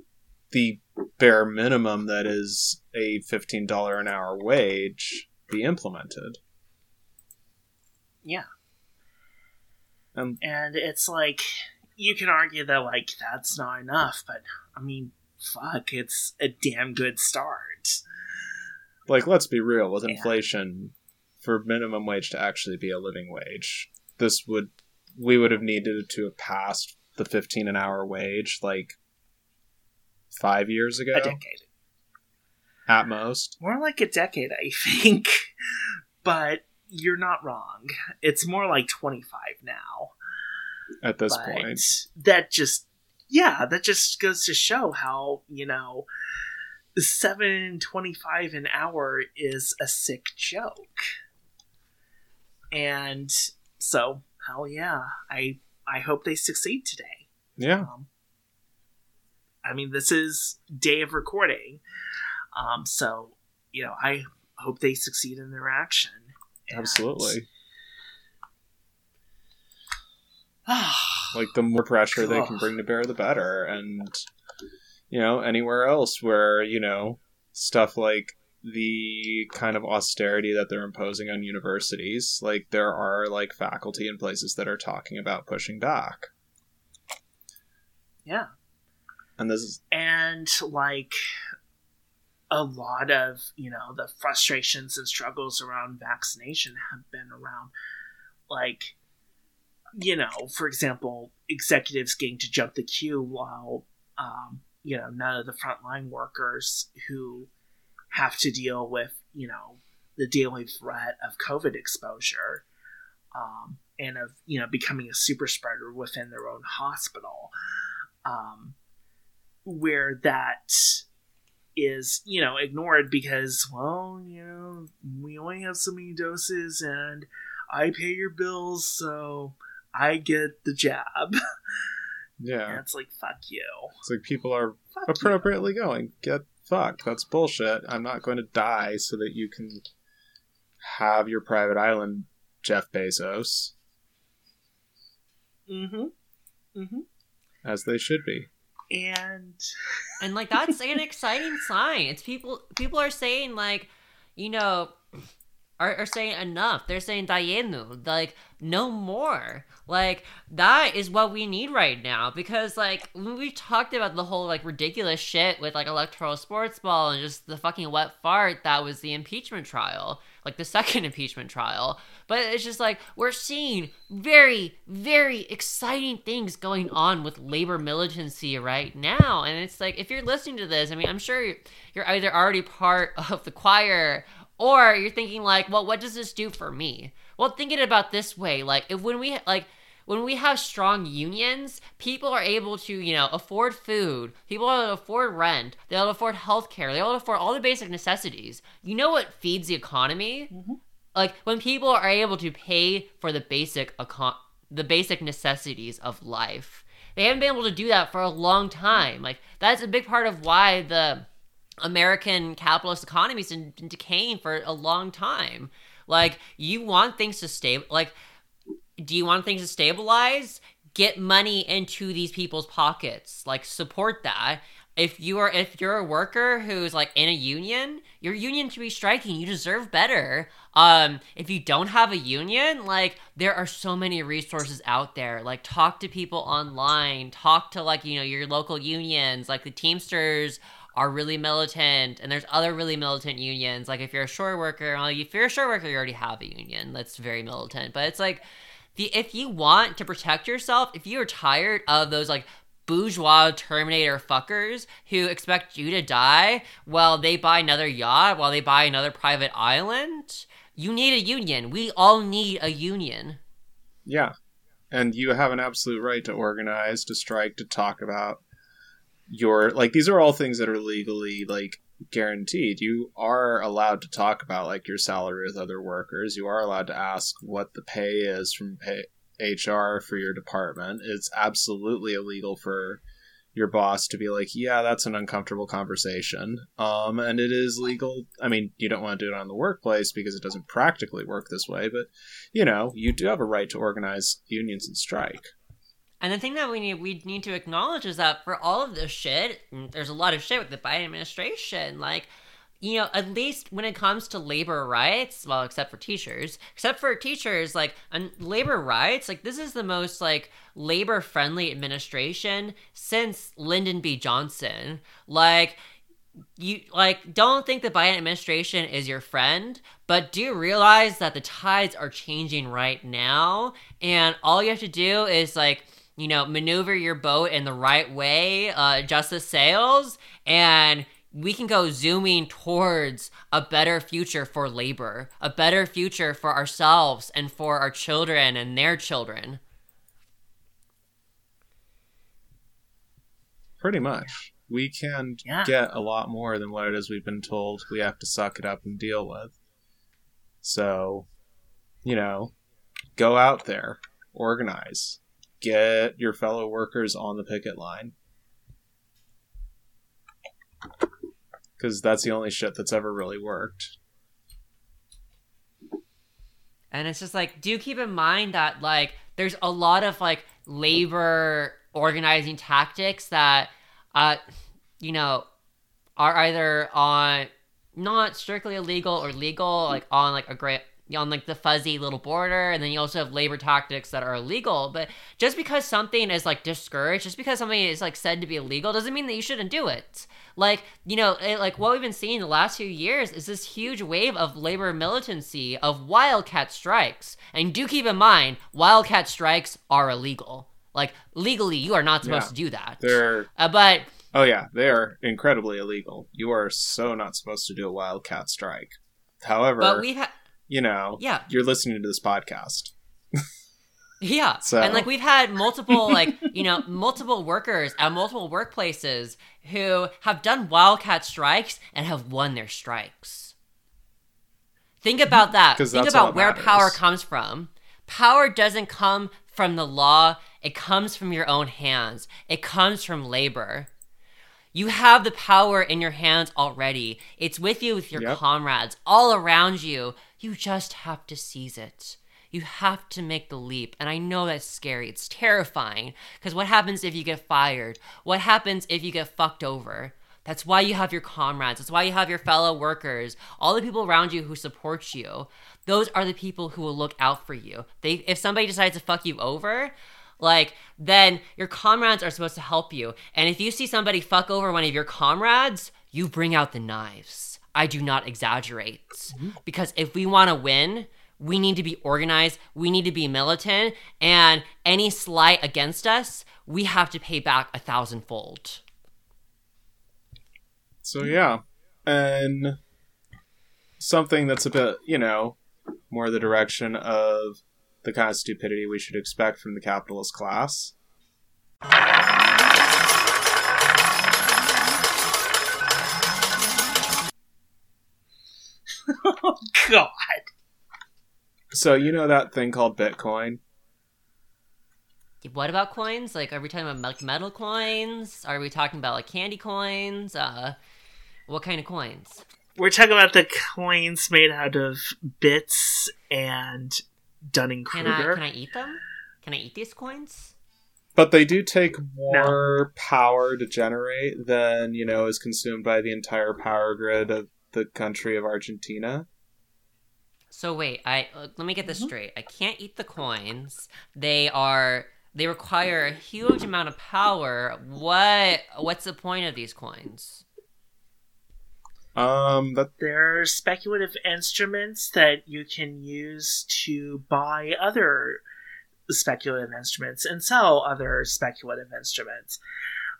the bare minimum that is a fifteen dollar an hour wage be implemented. Yeah. Um, and it's like you can argue that like that's not enough, but I mean, fuck, it's a damn good start. Like, let's be real. With Yeah. inflation, for minimum wage to actually be a living wage, this would we would have needed to have passed the fifteen an hour wage like five years ago A decade, at most. more like a decade, I think. but you're not wrong. It's more like twenty five now. At this but point, that just yeah, that just goes to show how you know seven twenty five an hour is a sick joke, and so hell yeah, I I hope they succeed today. Yeah. Um, I mean, this is day of recording, um, so you know I hope they succeed in their action. And- Absolutely. like the more pressure they can bring to bear the better and you know anywhere else where you know stuff like the kind of austerity that they're imposing on universities like there are like faculty in places that are talking about pushing back yeah. and this is and like a lot of you know the frustrations and struggles around vaccination have been around like you know for example executives getting to jump the queue while um, you know none of the frontline workers who have to deal with you know the daily threat of covid exposure um, and of you know becoming a super spreader within their own hospital um, where that is you know ignored because well you know we only have so many doses and i pay your bills so i get the jab and yeah it's like fuck you. It's like people are fuck you. appropriately going get fucked. That's bullshit. I'm not going to die so that you can have your private island jeff bezos. Mm-hmm. Mm-hmm. As they should be. And and like that's an exciting sign. It's people people are saying like you know are, are saying enough. They're saying dayenu like no more. Like that is what we need right now. Because like when we talked about the whole like ridiculous shit with like electoral sports ball and just the fucking wet fart that was the impeachment trial like the second impeachment trial. But it's just like we're seeing very very exciting things going on with labor militancy right now. And it's like if you're listening to this i mean i'm sure you're, you're either already part of the choir or you're thinking like well what does this do for me well thinking about this way like if when we like when we have strong unions, people are able to, you know, afford food. People are able to afford rent. They're able to afford healthcare. They're able to afford all the basic necessities. You know what feeds the economy? Mm-hmm. Like when people are able to pay for the basic econ- the basic necessities of life. They haven't been able to do that for a long time. Like that's a big part of why the American capitalist economies has been decaying for a long time. Like you want things to stay like do you want things to stabilize? Get money into these people's pockets. Like support that. If you are if you're a worker who's like in a union, your union should be striking. You deserve better. Um, if you don't have a union, like there are so many resources out there. Like talk to people online, talk to like, you know, your local unions, like the Teamsters are really militant and there's other really militant unions. Like if you're a shore worker, well, if you're a shore worker, you already have a union that's very militant. But it's like the if you want to protect yourself, if you're tired of those like bourgeois terminator fuckers who expect you to die while they buy another yacht, while they buy another private island, you need a union. We all need a union. Yeah. And you have an absolute right to organize, to strike, to talk about your like these are all things that are legally like guaranteed. You are allowed to talk about like your salary with other workers. You are allowed to ask what the pay is from pay, HR for your department. It's absolutely illegal for your boss to be like, "Yeah, that's an uncomfortable conversation." Um and it is legal. I mean, you don't want to do it on the workplace because it doesn't practically work this way, but you know, you do have a right to organize unions and strike. And the thing that we need we need to acknowledge is that for all of this shit, there's a lot of shit with the Biden administration, like you know, at least when it comes to labor rights, well, except for teachers, except for teachers, like and labor rights, like this is the most like labor friendly administration since Lyndon B. Johnson. Like you like don't think the Biden administration is your friend, but do realize that the tides are changing right now, and all you have to do is like you know maneuver your boat in the right way, uh, adjust the sails, and we can go zooming towards a better future for labor, a better future for ourselves and for our children and their children. Pretty much. we can Yeah. get a lot more than what it is we've been told we have to suck it up and deal with. So, you know, go out there, organize, get your fellow workers on the picket line. Because that's the only shit that's ever really worked. And it's just like, do keep in mind that like there's a lot of like labor organizing tactics that uh you know are either on not strictly illegal or legal, like on like a great on like the fuzzy little border, and then you also have labor tactics that are illegal. But just because something is like discouraged, just because something is like said to be illegal, doesn't mean that you shouldn't do it. Like you know, it, like what we've been seeing the last few years is this huge wave of labor militancy of wildcat strikes. And do keep in mind, wildcat strikes are illegal. Like legally, you are not supposed Yeah. to do that. They're Uh, but oh yeah, they are incredibly illegal. You are so not supposed to do a wildcat strike. However, but we've had you know, yeah. you're listening to this podcast. Yeah. So- And like we've had multiple like, you know, multiple workers at multiple workplaces who have done wildcat strikes and have won their strikes. Think mm-hmm. about that. Think about where matters. power comes from. Power doesn't come from the law, it comes from your own hands. It comes from labor. You have the power in your hands already. It's with you with your Yep. comrades all around you. You just have to seize it. You have to make the leap. And I know that's scary. It's terrifying. Because what happens if you get fired? What happens if you get fucked over? That's why you have your comrades. That's why you have your fellow workers, all the people around you who support you. Those are the people who will look out for you. They, if somebody decides to fuck you over, like then your comrades are supposed to help you. And if you see somebody fuck over one of your comrades, you bring out the knives. I do not exaggerate. Mm-hmm. Because if we want to win, we need to be organized, we need to be militant, and any slight against us, we have to pay back a thousandfold. So yeah, and something that's a bit, you know, more the direction of the kind of stupidity we should expect from the capitalist class. Oh God. So you know that thing called Bitcoin? What about coins? Like, are we talking about like metal coins? Are we talking about like candy coins? Uh, what kind of coins? We're talking about the coins made out of bits and Dunning Can I Kruger. can I eat them? Can I eat these coins? But they do take more power to generate than, you know, is consumed by the entire power grid of the country of Argentina. So wait, I uh, let me get Mm-hmm. this straight. I can't eat the coins. They are they require a huge amount of power. What what's the point of these coins? Um, that They're speculative instruments that you can use to buy other speculative instruments and sell other speculative instruments.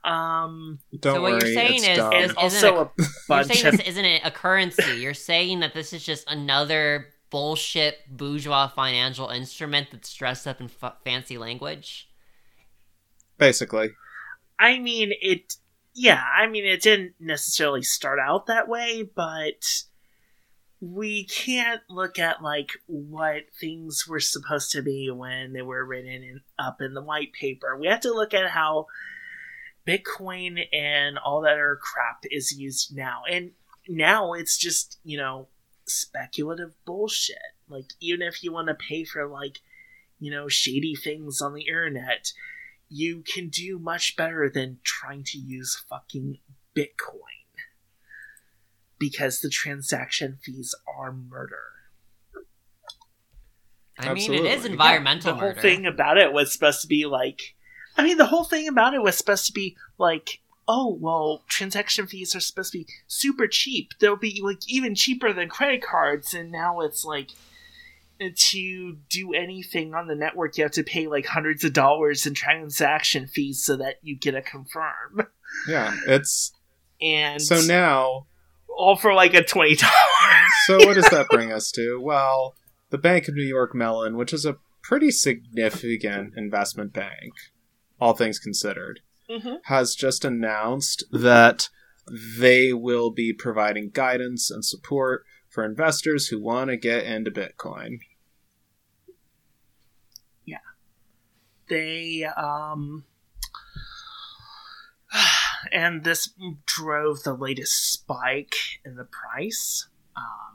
Um, don't So what worry, you're saying it's is- dumb. and Isn't also a- a You're saying of this isn't a currency. You're saying that this is just another bullshit bourgeois financial instrument that's dressed up in f- fancy language. basically. I mean, it. Yeah, I mean, it didn't necessarily start out that way, but we can't look at like what things were supposed to be when they were written in, up in the white paper. We have to look at how Bitcoin and all that other crap is used now, and now it's just you know speculative bullshit. Like even if you want to pay for like you know shady things on the internet you can do much better than trying to use fucking Bitcoin. Because the transaction fees are murder. I mean, it is environmental environmental the whole murder. thing about it was supposed to be like I mean the whole thing about it was supposed to be like oh well transaction fees are supposed to be super cheap. They'll be like even cheaper than credit cards and now it's like to do anything on the network you have to pay like hundreds of dollars in transaction fees so that you get a confirm. Yeah, it's And so now. all for like a twenty dollars. So what does that bring us to? Well, the Bank of New York Mellon, which is a pretty significant investment bank, all things considered, Mm-hmm. has just announced that they will be providing guidance and support for investors who want to get into Bitcoin. Yeah. They um and this drove the latest spike in the price um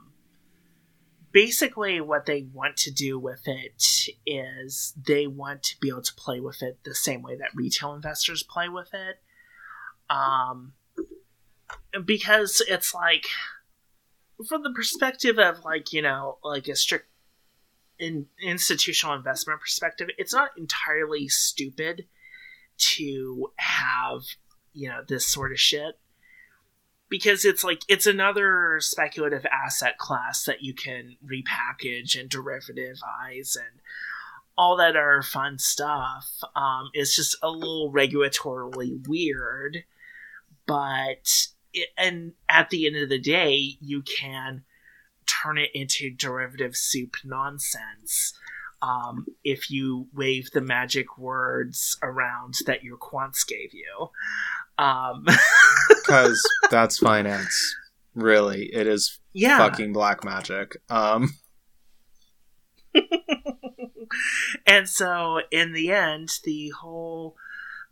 basically what they want to do with it is they want to be able to play with it the same way that retail investors play with it. Um because it's like from the perspective of like you know like a strict in institutional investment perspective, it's not entirely stupid to have you know this sort of shit because it's like it's another speculative asset class that you can repackage and derivativize and all that are fun stuff. Um, it's just a little regulatorily weird, but it, and at the end of the day, you can turn it into derivative soup nonsense um, if you wave the magic words around that your quants gave you. Um, Because that's finance. Really, it is yeah. fucking black magic. Um, and so, in the end, the whole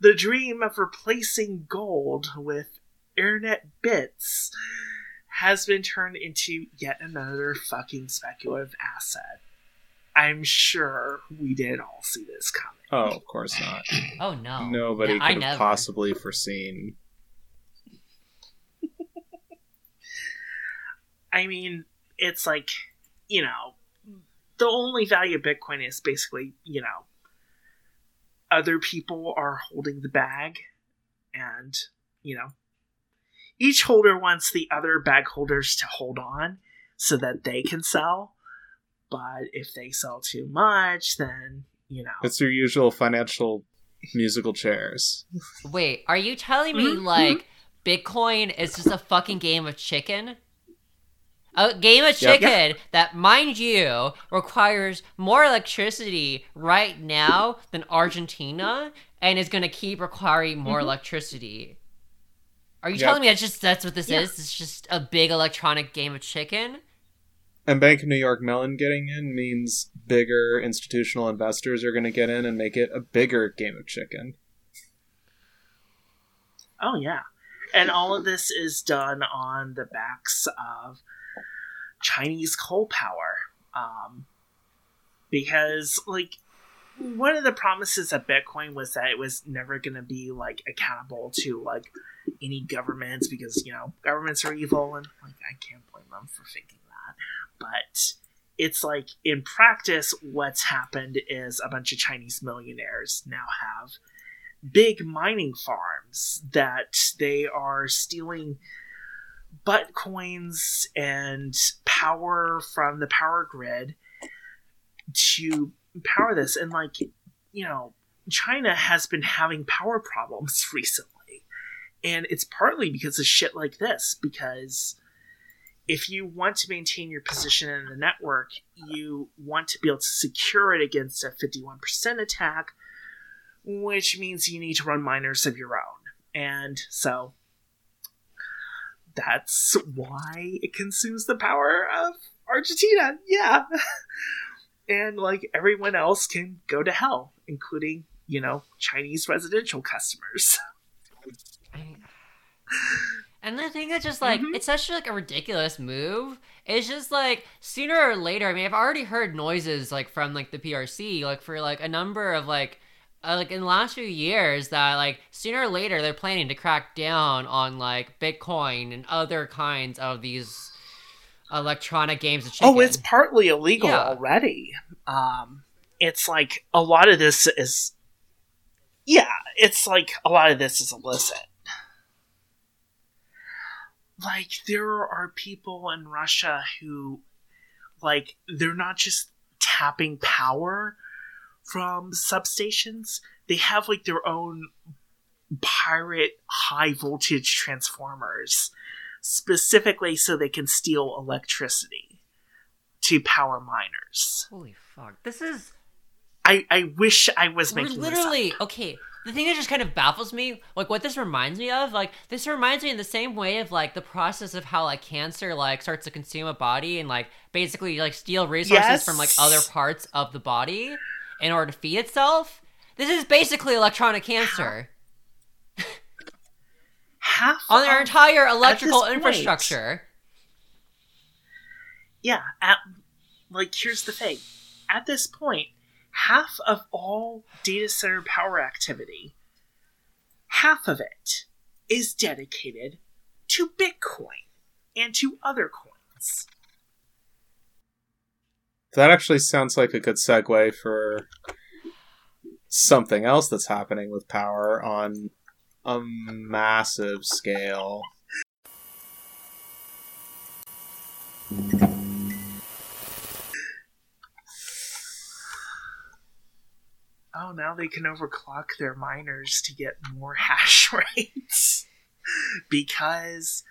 the dream of replacing gold with internet bits has been turned into yet another fucking speculative asset. I'm sure we did all see this coming. oh, of course not. Oh no. Nobody Yeah, I could have never. possibly foreseen. I mean, it's like, you know, the only value of Bitcoin is basically, you know, other people are holding the bag, and, you know, each holder wants the other bag holders to hold on so that they can sell. But if they sell too much, then, you know. It's your usual financial musical chairs. Wait, are you telling me Mhm, like Bitcoin is just a fucking game of chicken? A game of Yep. chicken that, mind you, requires more electricity right now than Argentina, and is going to keep requiring more Mhm. electricity. Are you Yep. telling me that's just that's what this Yeah. is? It's just a big electronic game of chicken? And Bank of New York Mellon getting in means bigger institutional investors are going to get in and make it a bigger game of chicken. Oh yeah, and all of this is done on the backs of Chinese coal power, um, because like one of the promises of Bitcoin was that it was never going to be like accountable to like any governments because you know governments are evil and like I can't blame them for thinking but it's like in practice what's happened is a bunch of Chinese millionaires now have big mining farms that they are stealing butt coins and power from the power grid to power this. And like you know china has been having power problems recently. And it's partly because of shit like this because if you want to maintain your position in the network you want to be able to secure it against a 51% attack which means you need to run miners of your own. And so that's why it consumes the power of Argentina. Yeah. and like everyone else can go to hell, including, you know, Chinese residential customers. And the thing that's just like Mhm. it's such like a ridiculous move. It's just like sooner or later. I mean, I've already heard noises like from like the PRC, like for like a number of like uh, like in the last few years that like sooner or later they're planning to crack down on like Bitcoin and other kinds of these electronic games of chicken. Oh, it's partly illegal Yeah. already. Um, it's like a lot of this is, yeah, it's like a lot of this is illicit. Like there are people in Russia who, like, they're not just tapping power from substations; they have like their own pirate high voltage transformers specifically so they can steal electricity to power miners. Holy fuck! This is I, I wish I was we're making this up. literally okay. The thing that just kind of baffles me, like what this reminds me of, like this reminds me in the same way of like the process of how like cancer like starts to consume a body and like basically like steal resources from like other parts of the body in order to feed itself. This is basically electronic cancer Half on our of- entire electrical point- infrastructure. yeah, at like here's the thing. At this point, half of all data center power activity, half of it is dedicated to Bitcoin and to other coins. That actually sounds like a good segue for something else that's happening with power on a massive scale. Oh, now they can overclock their miners to get more hash rates. because,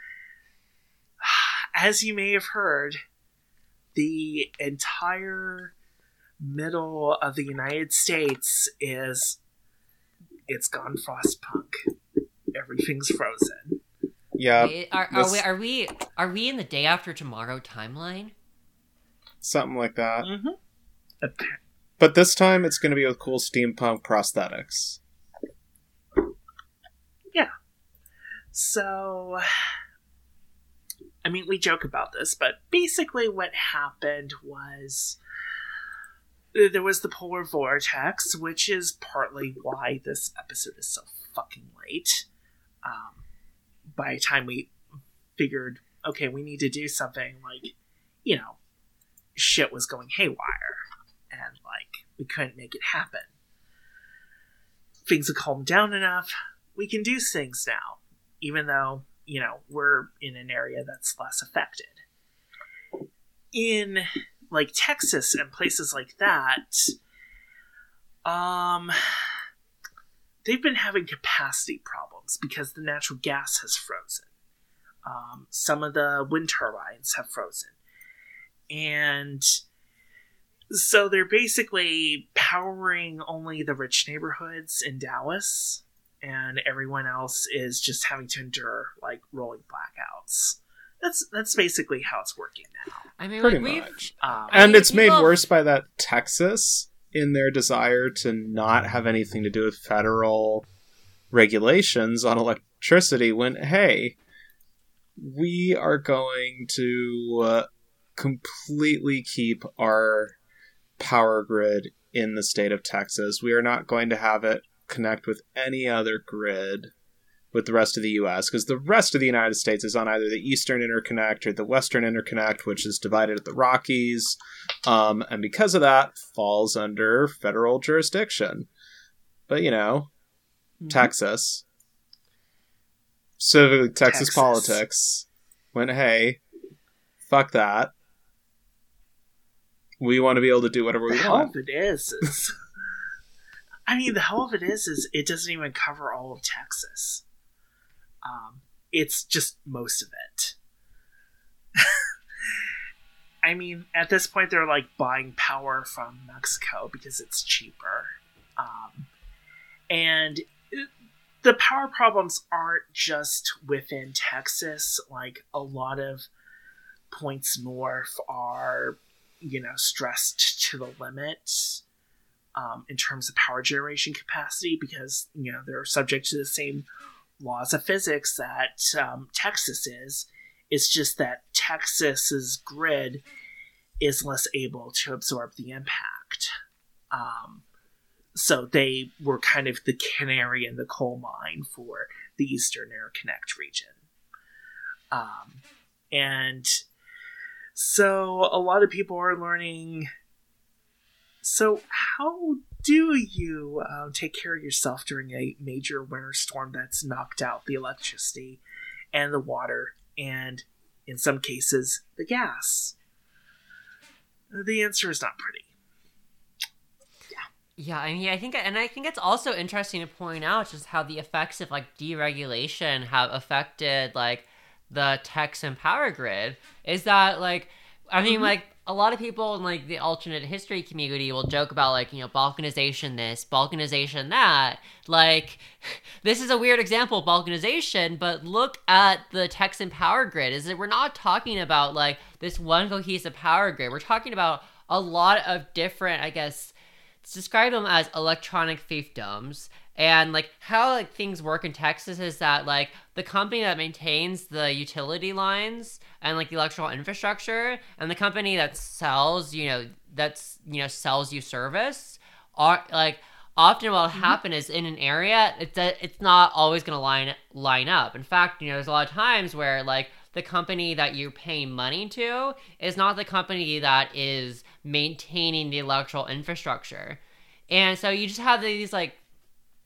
as you may have heard, the entire middle of the United States is. It's gone frostpunk. Everything's frozen. Yeah, Wait, are, are this- we are we are we in the day after tomorrow timeline? something like that. Mm-hmm. But this time it's going to be with cool steampunk prosthetics. Yeah. So, I mean, we joke about this, but basically, what happened was there was the polar vortex, which is partly why this episode is so fucking late. Um, by the time we figured, okay, we need to do something, like, you know, shit was going haywire, and like we couldn't make it happen. Things have calmed down enough. We can do things now even though you know we're in an area that's less affected in like texas and places like that um they've been having capacity problems because the natural gas has frozen um, some of the wind turbines have frozen and so they're basically powering only the rich neighborhoods in dallas and everyone else is just having to endure like rolling blackouts. That's that's basically how it's working now. I mean, Pretty like we've much. Um, And it's made people- worse by that Texas in their desire to not have anything to do with federal regulations on electricity when hey, we are going to uh, completely keep our power grid in the state of Texas. We are not going to have it connect with any other grid with the rest of the US because the rest of the United States is on either the Eastern Interconnect or the Western Interconnect, which is divided at the Rockies. Um, and because of that, falls under federal jurisdiction. But you know, Mhm. Texas, specifically Texas, Texas. politics, went, hey, fuck that. We want to be able to do whatever we the hell want. of it is, is I mean, the hell of it is, is it doesn't even cover all of Texas. Um, it's just most of it. I mean, at this point, they're like buying power from Mexico because it's cheaper. Um, and it- the power problems aren't just within Texas. Like, a lot of points north are, you know, stressed to the limit um, in terms of power generation capacity because, you know, they're subject to the same laws of physics that um, Texas is. It's just that Texas's grid is less able to absorb the impact. Um, so they were kind of the canary in the coal mine for the Eastern Interconnect region. Um, and so a lot of people are learning. So, how do you um, take care of yourself during a major winter storm that's knocked out the electricity and the water and, in some cases, the gas? The answer is not pretty. Yeah, Yeah, I mean, I think, and I think it's also interesting to point out just how the effects of like deregulation have affected like the Texan power grid. Is that like I mean, Mhm. like a lot of people in like the alternate history community will joke about like you know balkanization this, balkanization that. Like, this is a weird example of balkanization, but look at the Texan power grid. Is that we're not talking about like this one cohesive power grid. We're talking about a lot of different, I guess, let's describe them as electronic fiefdoms. And like how like things work in Texas is that like the company that maintains the utility lines and like the electrical infrastructure and the company that sells, you know, that's you know sells you service are like often what'll mm-hmm. happen is in an area it's it's not always going to line line up. In fact, you know, there's a lot of times where like the company that you're paying money to is not the company that is maintaining the electrical infrastructure. And so you just have these like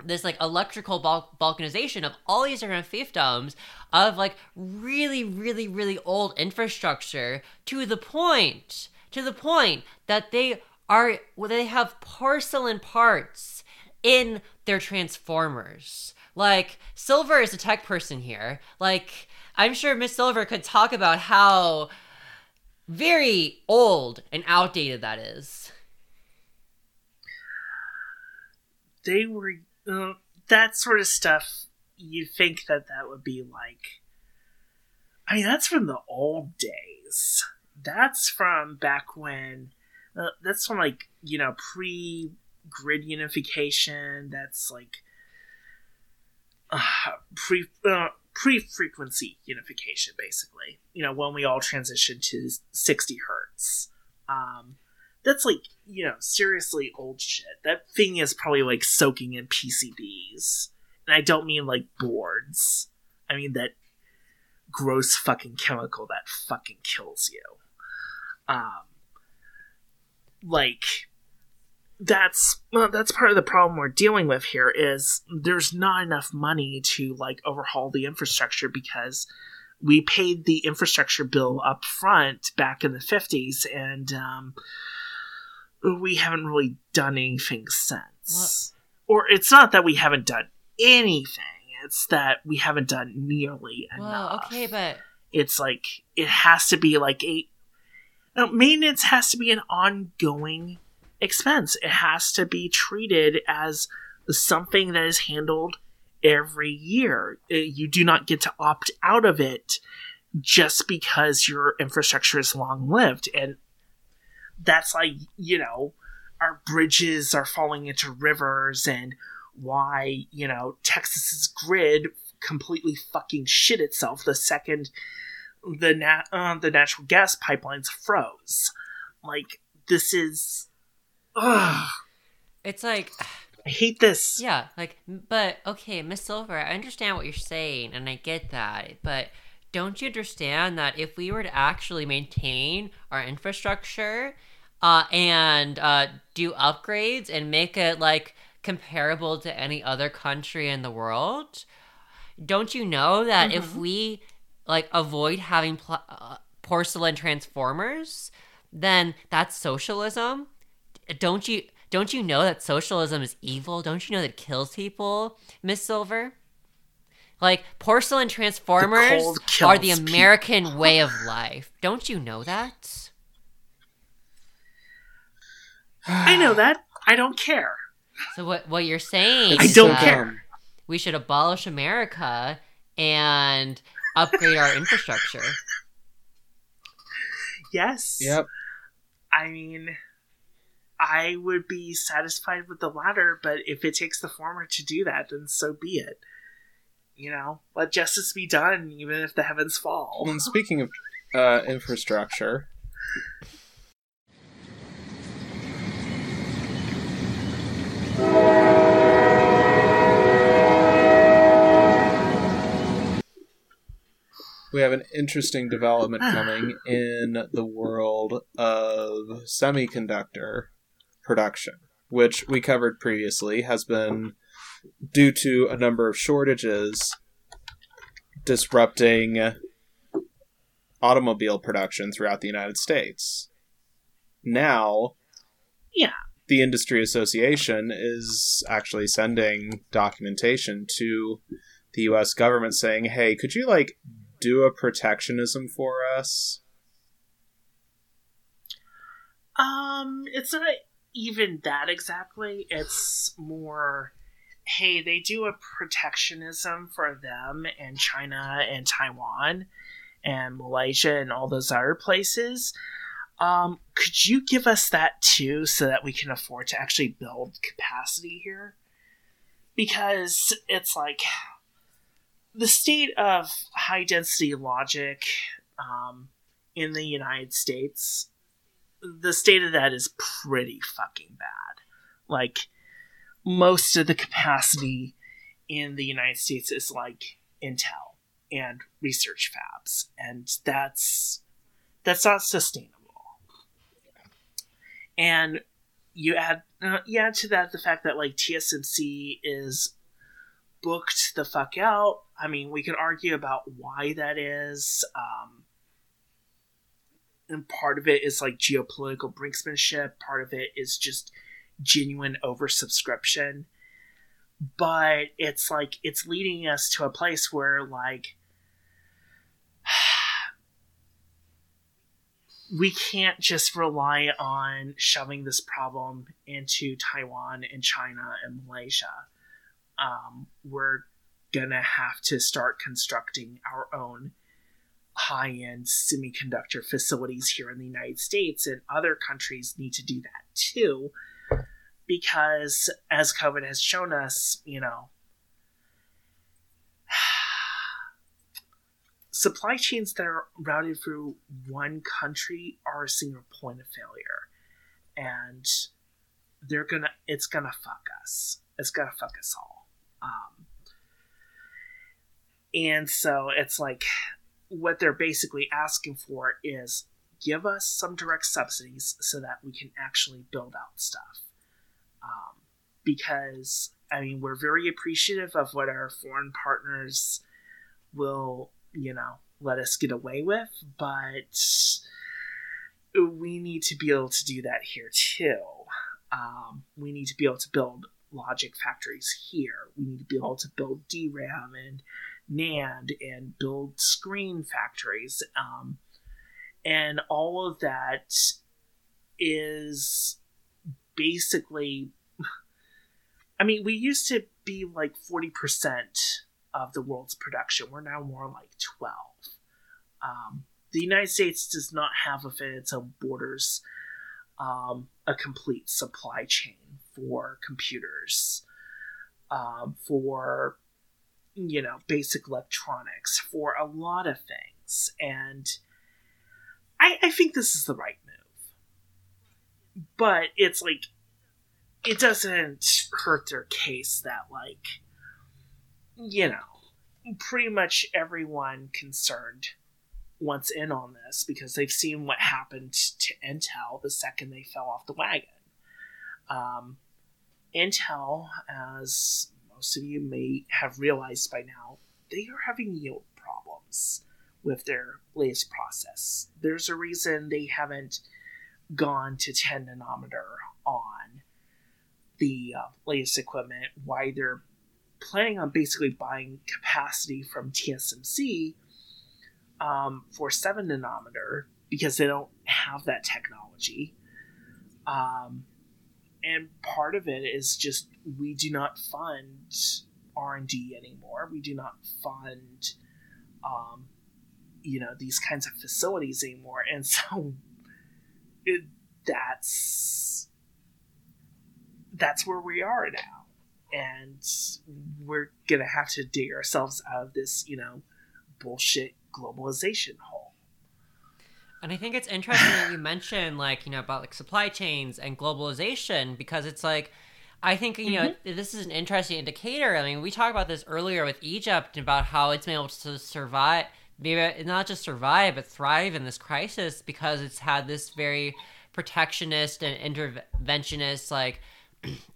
this like electrical bal- balkanization of all these different fiefdoms of like really really really old infrastructure to the point to the point that they are well, they have porcelain parts in their transformers. Like silver is a tech person here. Like i'm sure miss silver could talk about how very old and outdated that is. They were uh, that sort of stuff. You think that that would be like, I mean, that's from the old days. That's from back when. Uh, that's from like you know pre grid unification. That's like uh, pre uh, pre frequency unification, basically. You know when we all transitioned to sixty hertz. Um, that's like you know seriously old shit. That thing is probably like soaking in pcbs and i don't mean like boards. I mean that gross fucking chemical that fucking kills you. Um like that's well, that's part of the problem we're dealing with here is there's not enough money to like overhaul the infrastructure because we paid the infrastructure bill up front back in the 50s and um, we haven't really done anything since. Or it's not that we haven't done anything, it's that we haven't done nearly well enough. okay but It's like it has to be like a no, maintenance has to be an ongoing expense. It has to be treated as something that is handled every year. Uh, You do not get to opt out of it just because your infrastructure is long lived. And that's like, you know, our bridges are falling into rivers and why, you know, Texas's grid completely fucking shit itself the second the nat- uh, the natural gas pipelines froze. Like this is ugh, it's like I hate this. Yeah, like, but okay, Miss Silver, I understand what you're saying, and I get that, but don't you understand that if we were to actually maintain our infrastructure, uh, and uh, do upgrades and make it like comparable to any other country in the world, don't you know that if we like avoid having pl- uh, porcelain transformers, then that's socialism? Don't you? Don't you know that socialism is evil? Don't you know that it kills people, Miss Silver? Like porcelain transformers cold are the American way of life. Don't you know that? I know that. I don't care. So what what you're saying I don't care. we should abolish America and upgrade our infrastructure. Yes. Yep. I mean, I would be satisfied with the latter, but if it takes the former to do that, then so be it. You know, let justice be done, even if the heavens fall. And speaking of uh, infrastructure, we have an interesting development ah. coming in the world of semiconductor production, which we covered previously, has been due to a number of shortages disrupting automobile production throughout the United States. Now, Yeah. The industry association is actually sending documentation to the US government saying, "Hey, could you like do a protectionism for us?" Um, it's not even that exactly. It's more, hey, they do a protectionism for them and China and Taiwan and Malaysia and all those other places. Um, could you give us that too so that we can afford to actually build capacity here? Because it's like the state of high density logic um, in the United States, the state of that is pretty fucking bad. Like, most of the capacity in the United States is like Intel and research fabs, and that's that's not sustainable. And you add uh, to that the fact that like TSMC is booked the fuck out. I mean, we could argue about why that is. Um, and part of it is like geopolitical brinksmanship. Part of it is just genuine oversubscription. But it's like it's leading us to a place where like we can't just rely on shoving this problem into Taiwan and China and Malaysia. Um, we're gonna have to start constructing our own high end semiconductor facilities here in the United States, and other countries need to do that too. Because as COVID has shown us, you know, supply chains that are routed through one country are a single point of failure. And they're gonna, it's gonna fuck us. It's gonna fuck us all. Um, and so it's like, what they're basically asking for is give us some direct subsidies so that we can actually build out stuff. Um, because, I mean, we're very appreciative of what our foreign partners will, you know, let us get away with, but we need to be able to do that here too. Um, we need to be able to build logic factories here. We need to be able to build DRAM and NAND and build screen factories. Um, and all of that is basically, I mean, we used to be like 40% of the world's production. We're now more like 12. Um, the United States does not have within its own borders um, a complete supply chain for computers, um, for you know, basic electronics for a lot of things. And I, I think this is the right move. But it's like, it doesn't hurt their case that, like, you know, pretty much everyone concerned wants in on this because they've seen what happened to Intel the second they fell off the wagon. Um, Intel, as most of you may have realized by now, they are having yield problems with their latest process. There's a reason they haven't gone to 10 nanometer on the uh, latest equipment, why they're planning on basically buying capacity from TSMC um, for 7 nanometer because they don't have that technology. Um, and part of it is just we do not fund r&d anymore. We do not fund um, you know these kinds of facilities anymore. And so it, that's that's where we are now and we're gonna have to dig ourselves out of this you know bullshit globalization hole and I think it's interesting that you mentioned like, you know, about like supply chains and globalization because it's like I think you know mm-hmm. this is an interesting indicator. I mean, we talked about this earlier with Egypt about how it's been able to survive, maybe not just survive but thrive in this crisis because it's had this very protectionist and interventionist like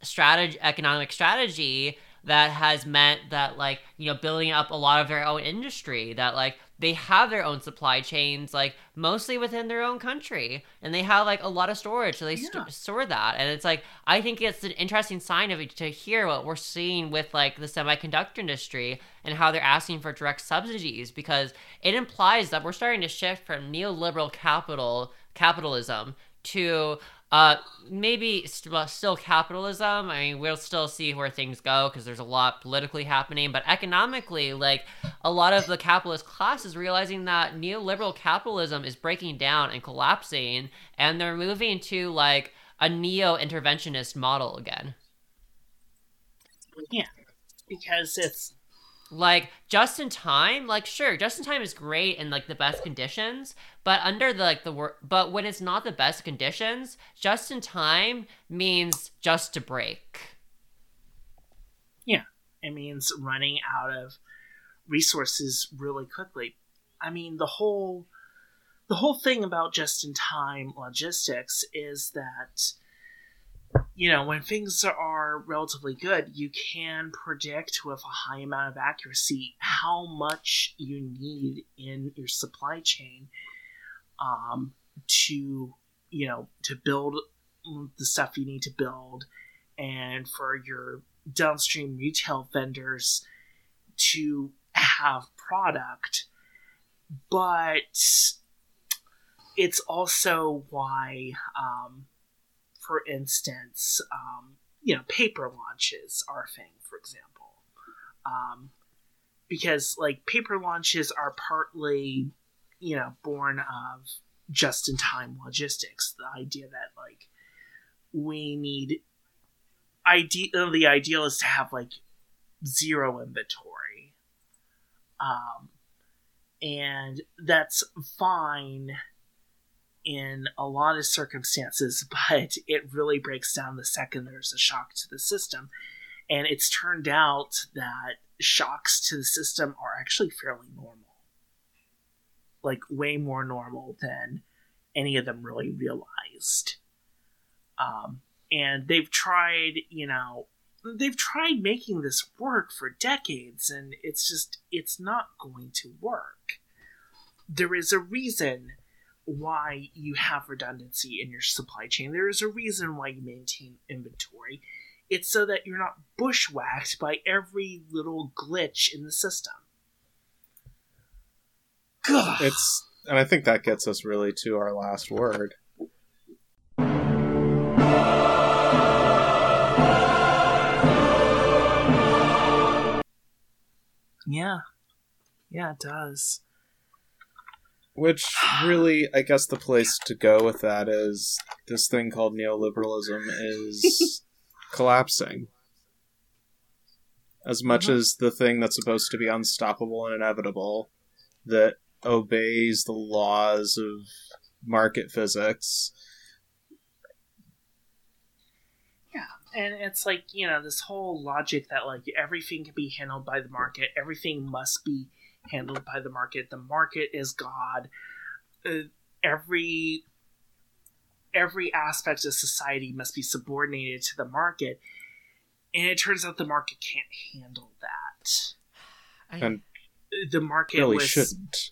strategy, economic strategy that has meant that like you know building up a lot of their own industry that like they have their own supply chains like mostly within their own country and they have like a lot of storage so they yeah. st- store that and it's like i think it's an interesting sign of it to hear what we're seeing with like the semiconductor industry and how they're asking for direct subsidies because it implies that we're starting to shift from neoliberal capital capitalism to uh, maybe st- still capitalism. I mean, we'll still see where things go because there's a lot politically happening, but economically, like a lot of the capitalist class is realizing that neoliberal capitalism is breaking down and collapsing, and they're moving to like a neo interventionist model again. Yeah, because it's like just in time like sure just in time is great in like the best conditions but under the like the wor- but when it's not the best conditions just in time means just to break yeah, it means running out of resources really quickly. I mean, the whole the whole thing about just in time logistics is that you know, when things are relatively good, you can predict with a high amount of accuracy how much you need in your supply chain um, to, you know, to build the stuff you need to build and for your downstream retail vendors to have product. But it's also why um, for instance, um, you know, paper launches are a thing, for example. Um, because, like, paper launches are partly, you know, born of just in time logistics. The idea that, like, we need. Ide- the ideal is to have, like, zero inventory. Um, and that's fine in a lot of circumstances, but it really breaks down the second there's a shock to the system. And it's turned out that shocks to the system are actually fairly normal. Like, way more normal than any of them really realized. Um, and they've tried, you know, they've tried making this work for decades, and it's just, it's not going to work. There is a reason why you have redundancy in your supply chain. There is a reason why you maintain inventory. It's so that you're not bushwhacked by every little glitch in the system. It's and I think that gets us really to our last word. Yeah. Yeah, it does. Which really, I guess the place to go with that is this thing called neoliberalism is collapsing. As much Mhm. as the thing that's supposed to be unstoppable and inevitable, that obeys the laws of market physics, Yeah, and it's like you know this whole logic that like everything can be handled by the market, everything must be handled by the market. The market is God. Uh, every every aspect of society must be subordinated to the market, and it turns out the market can't handle that. I, And- The market really was shouldn't.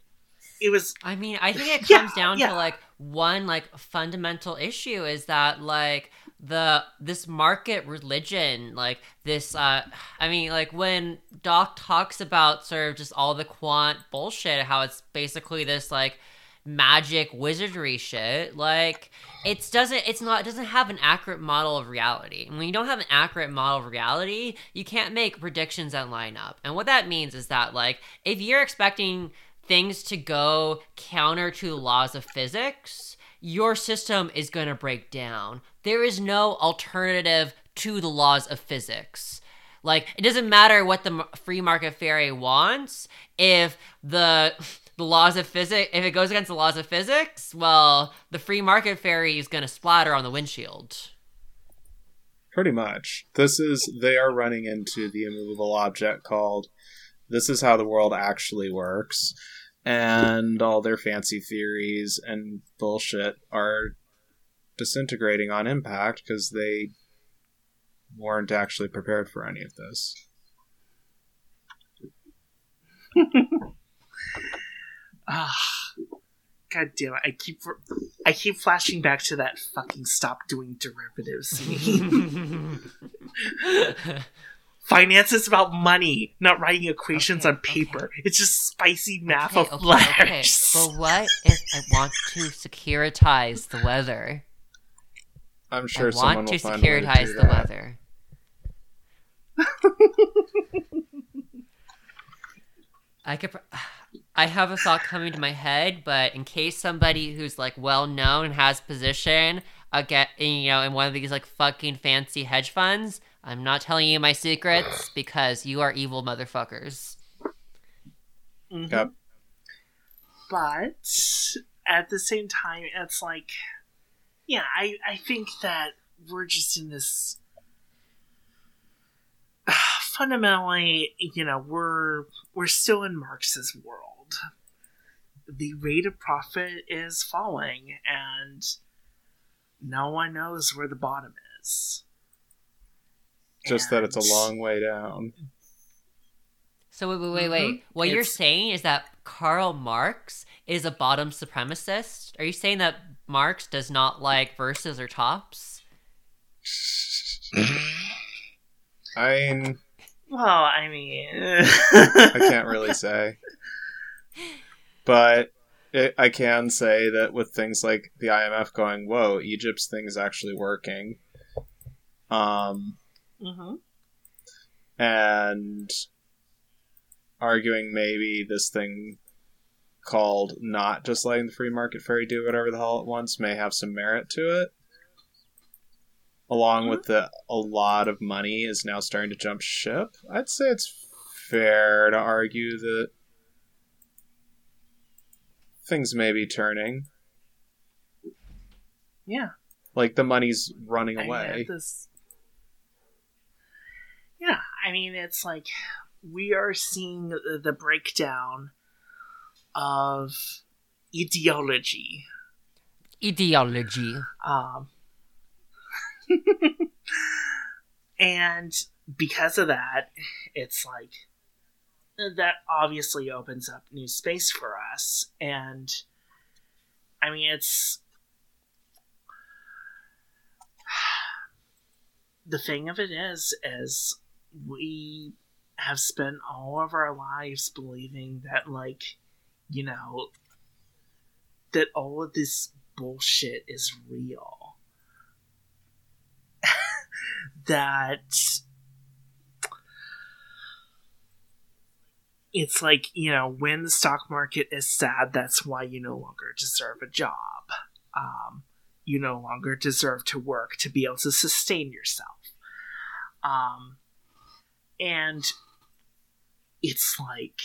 it was I mean, I think it Yeah, comes down yeah. to like one like fundamental issue is that like the this market religion, like this uh I mean like when Doc talks about sort of just all the quant bullshit, how it's basically this like magic wizardry shit, like it doesn't it's not it doesn't have an accurate model of reality. And when you don't have an accurate model of reality, you can't make predictions that line up. And what that means is that like if you're expecting things to go counter to the laws of physics, your system is going to break down. There is no alternative to the laws of physics. Like it doesn't matter what the free market theory wants if the the laws of physics if it goes against the laws of physics, well, the free market fairy is going to splatter on the windshield. Pretty much. This is they are running into the immovable object called this is how the world actually works and all their fancy theories and bullshit are disintegrating on impact because they weren't actually prepared for any of this. ah. God damn it! I keep I keep flashing back to that fucking stop doing derivatives. Finance is about money, not writing equations Okay, on paper. It's just spicy math Okay, of okay, letters. okay. But what if I want to securitize the weather? I'm sure I someone want will to find a way to securitize the that. weather. I could. Pr- I have a thought coming to my head, but in case somebody who's like well known and has position, get you know, in one of these like fucking fancy hedge funds, I'm not telling you my secrets because you are evil motherfuckers. Mhm. Yep. But at the same time, it's like, yeah, I, I think that we're just in this. Fundamentally, you know, we're we're still in Marx's world. The rate of profit is falling, and no one knows where the bottom is. Just that it's a long way down. So wait, wait, wait, wait. Mhm. What you're saying is that Karl Marx is a bottom supremacist? Are you saying that Marx does not like verses or tops? I mean, Well, I mean, I can't really say. But it, I can say that with things like the IMF going, whoa, Egypt's thing is actually working. Um, hmm and arguing maybe this thing called not just letting the free market fairy do whatever the hell it wants may have some merit to it. Along with the a lot of money is now starting to jump ship. I'd say it's fair to argue that things may be turning. yeah. Like the money's running I away. this- yeah, I mean, it's like we are seeing the breakdown of ideology. Ideology. Um, and because of that, it's like that obviously opens up new space for us. And I mean, it's the thing of it is, is we have spent all of our lives believing that, like, you know, that all of this bullshit is real. that it's like, you know, when the stock market is sad, that's why you no longer deserve a job. Um, you no longer deserve to work to be able to sustain yourself. Um, and it's like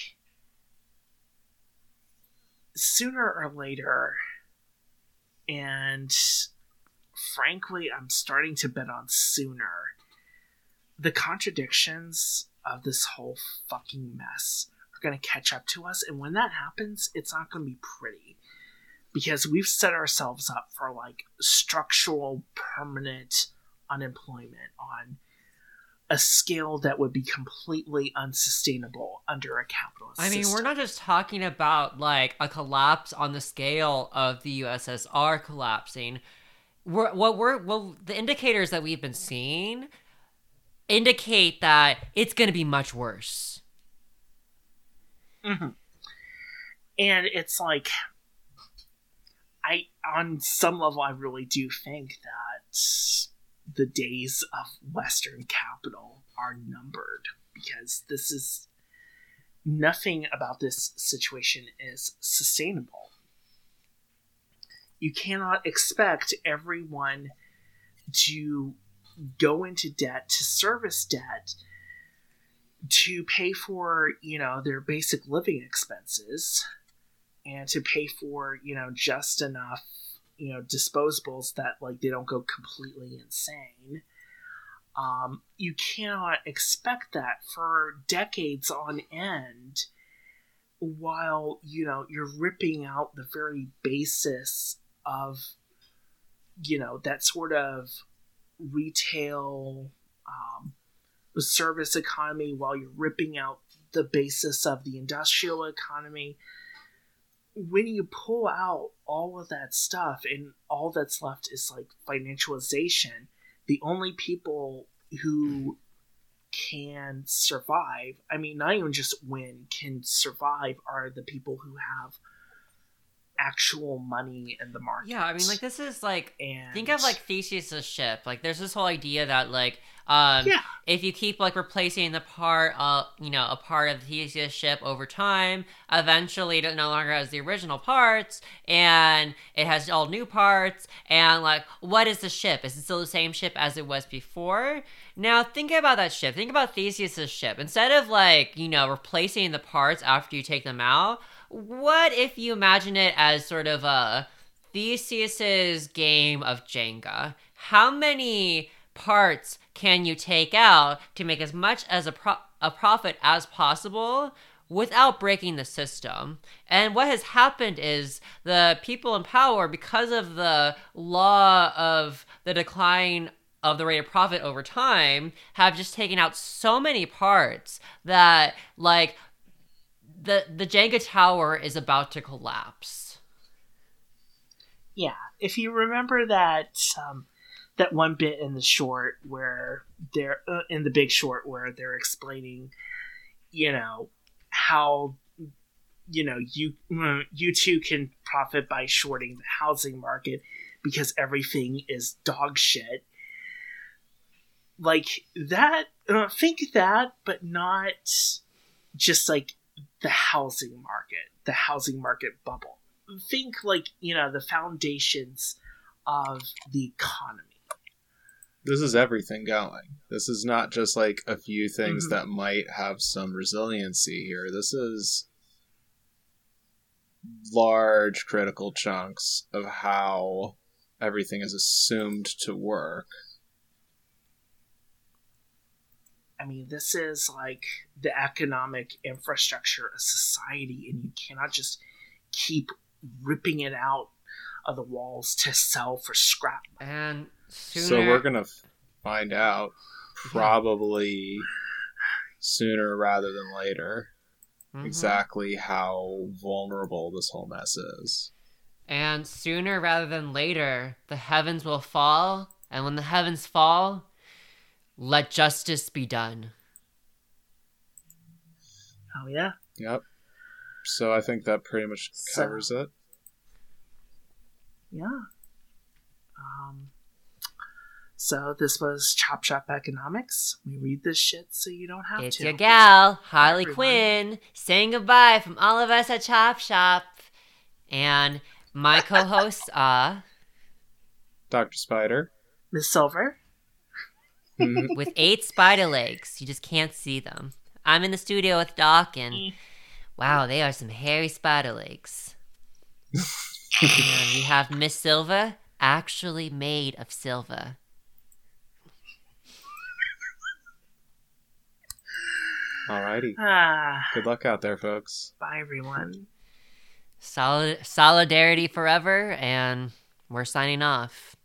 sooner or later, and frankly, I'm starting to bet on sooner. The contradictions of this whole fucking mess are going to catch up to us, and when that happens, it's not going to be pretty because we've set ourselves up for like structural, permanent unemployment on a scale that would be completely unsustainable under a capitalist I mean, system. we're not just talking about like a collapse on the scale of the USSR collapsing. We're, what we're well, the indicators that we've been seeing indicate that it's going to be much worse. hmm And it's like, I on some level, I really do think that the days of Western capital are numbered because this is nothing about this situation is sustainable. You cannot expect everyone to go into debt to service debt to pay for you know their basic living expenses and to pay for you know just enough you know disposables that like they don't go completely insane. Um, you cannot expect that for decades on end while you know you're ripping out the very basis of you know that sort of retail um, service economy while you're ripping out the basis of the industrial economy. When you pull out all of that stuff and all that's left is like financialization. The only people who can survive i mean not even just win can survive are the people who have actual money in the market. Yeah, I mean, like this is like and think of like Theseus's ship. Like, there's this whole idea that like um yeah, if you keep like replacing the part uh you know a part of the Theseus ship over time, eventually it no longer has the original parts and it has all new parts and like what is the ship? Is it still the same ship as it was before? Now think about that ship. Think about Theseus's ship. Instead of like, you know, replacing the parts after you take them out, what if you imagine it as sort of a Theseus's game of Jenga? How many parts can you take out to make as much as a, pro- a profit as possible without breaking the system? And what has happened is the people in power, because of the law of the decline of the rate of profit over time, have just taken out so many parts that, like, the the Jenga tower is about to collapse. yeah. If you remember that um, that one bit in the short where they're uh, in the big short where they're explaining, you know, how you know you uh, you two can profit by shorting the housing market because everything is dog shit. Like that, uh, think that, but not just like the housing market, the housing market bubble. Think like, you know, the foundations of the economy. This is everything going. This is not just like a few things Mhm. that might have some resiliency here. This is large critical chunks of how everything is assumed to work. I mean, this is like the economic infrastructure of society, and you cannot just keep ripping it out of the walls to sell for scrap. And sooner, So we're gonna find out probably sooner rather than later Mhm. exactly how vulnerable this whole mess is. And sooner rather than later, the heavens will fall, and when the heavens fall, let justice be done. Oh yeah, Yep. So I think that pretty much So- covers it. yeah. Um. So this was Chop Shop Economics. We read this shit so you don't have It's to. It's your gal, Harley everyone. Quinn, saying goodbye from all of us at Chop Shop. And my co hosts are, Dr. Spider. Miss Silver. Mhm. with eight spider legs. You just can't see them. I'm in the studio with Doc, and Mm. wow, they are some hairy spider legs. and we have Miss Silver, actually made of silver. Alrighty. Ah, Good luck out there, folks. bye everyone. Solid solidarity forever, and we're signing off.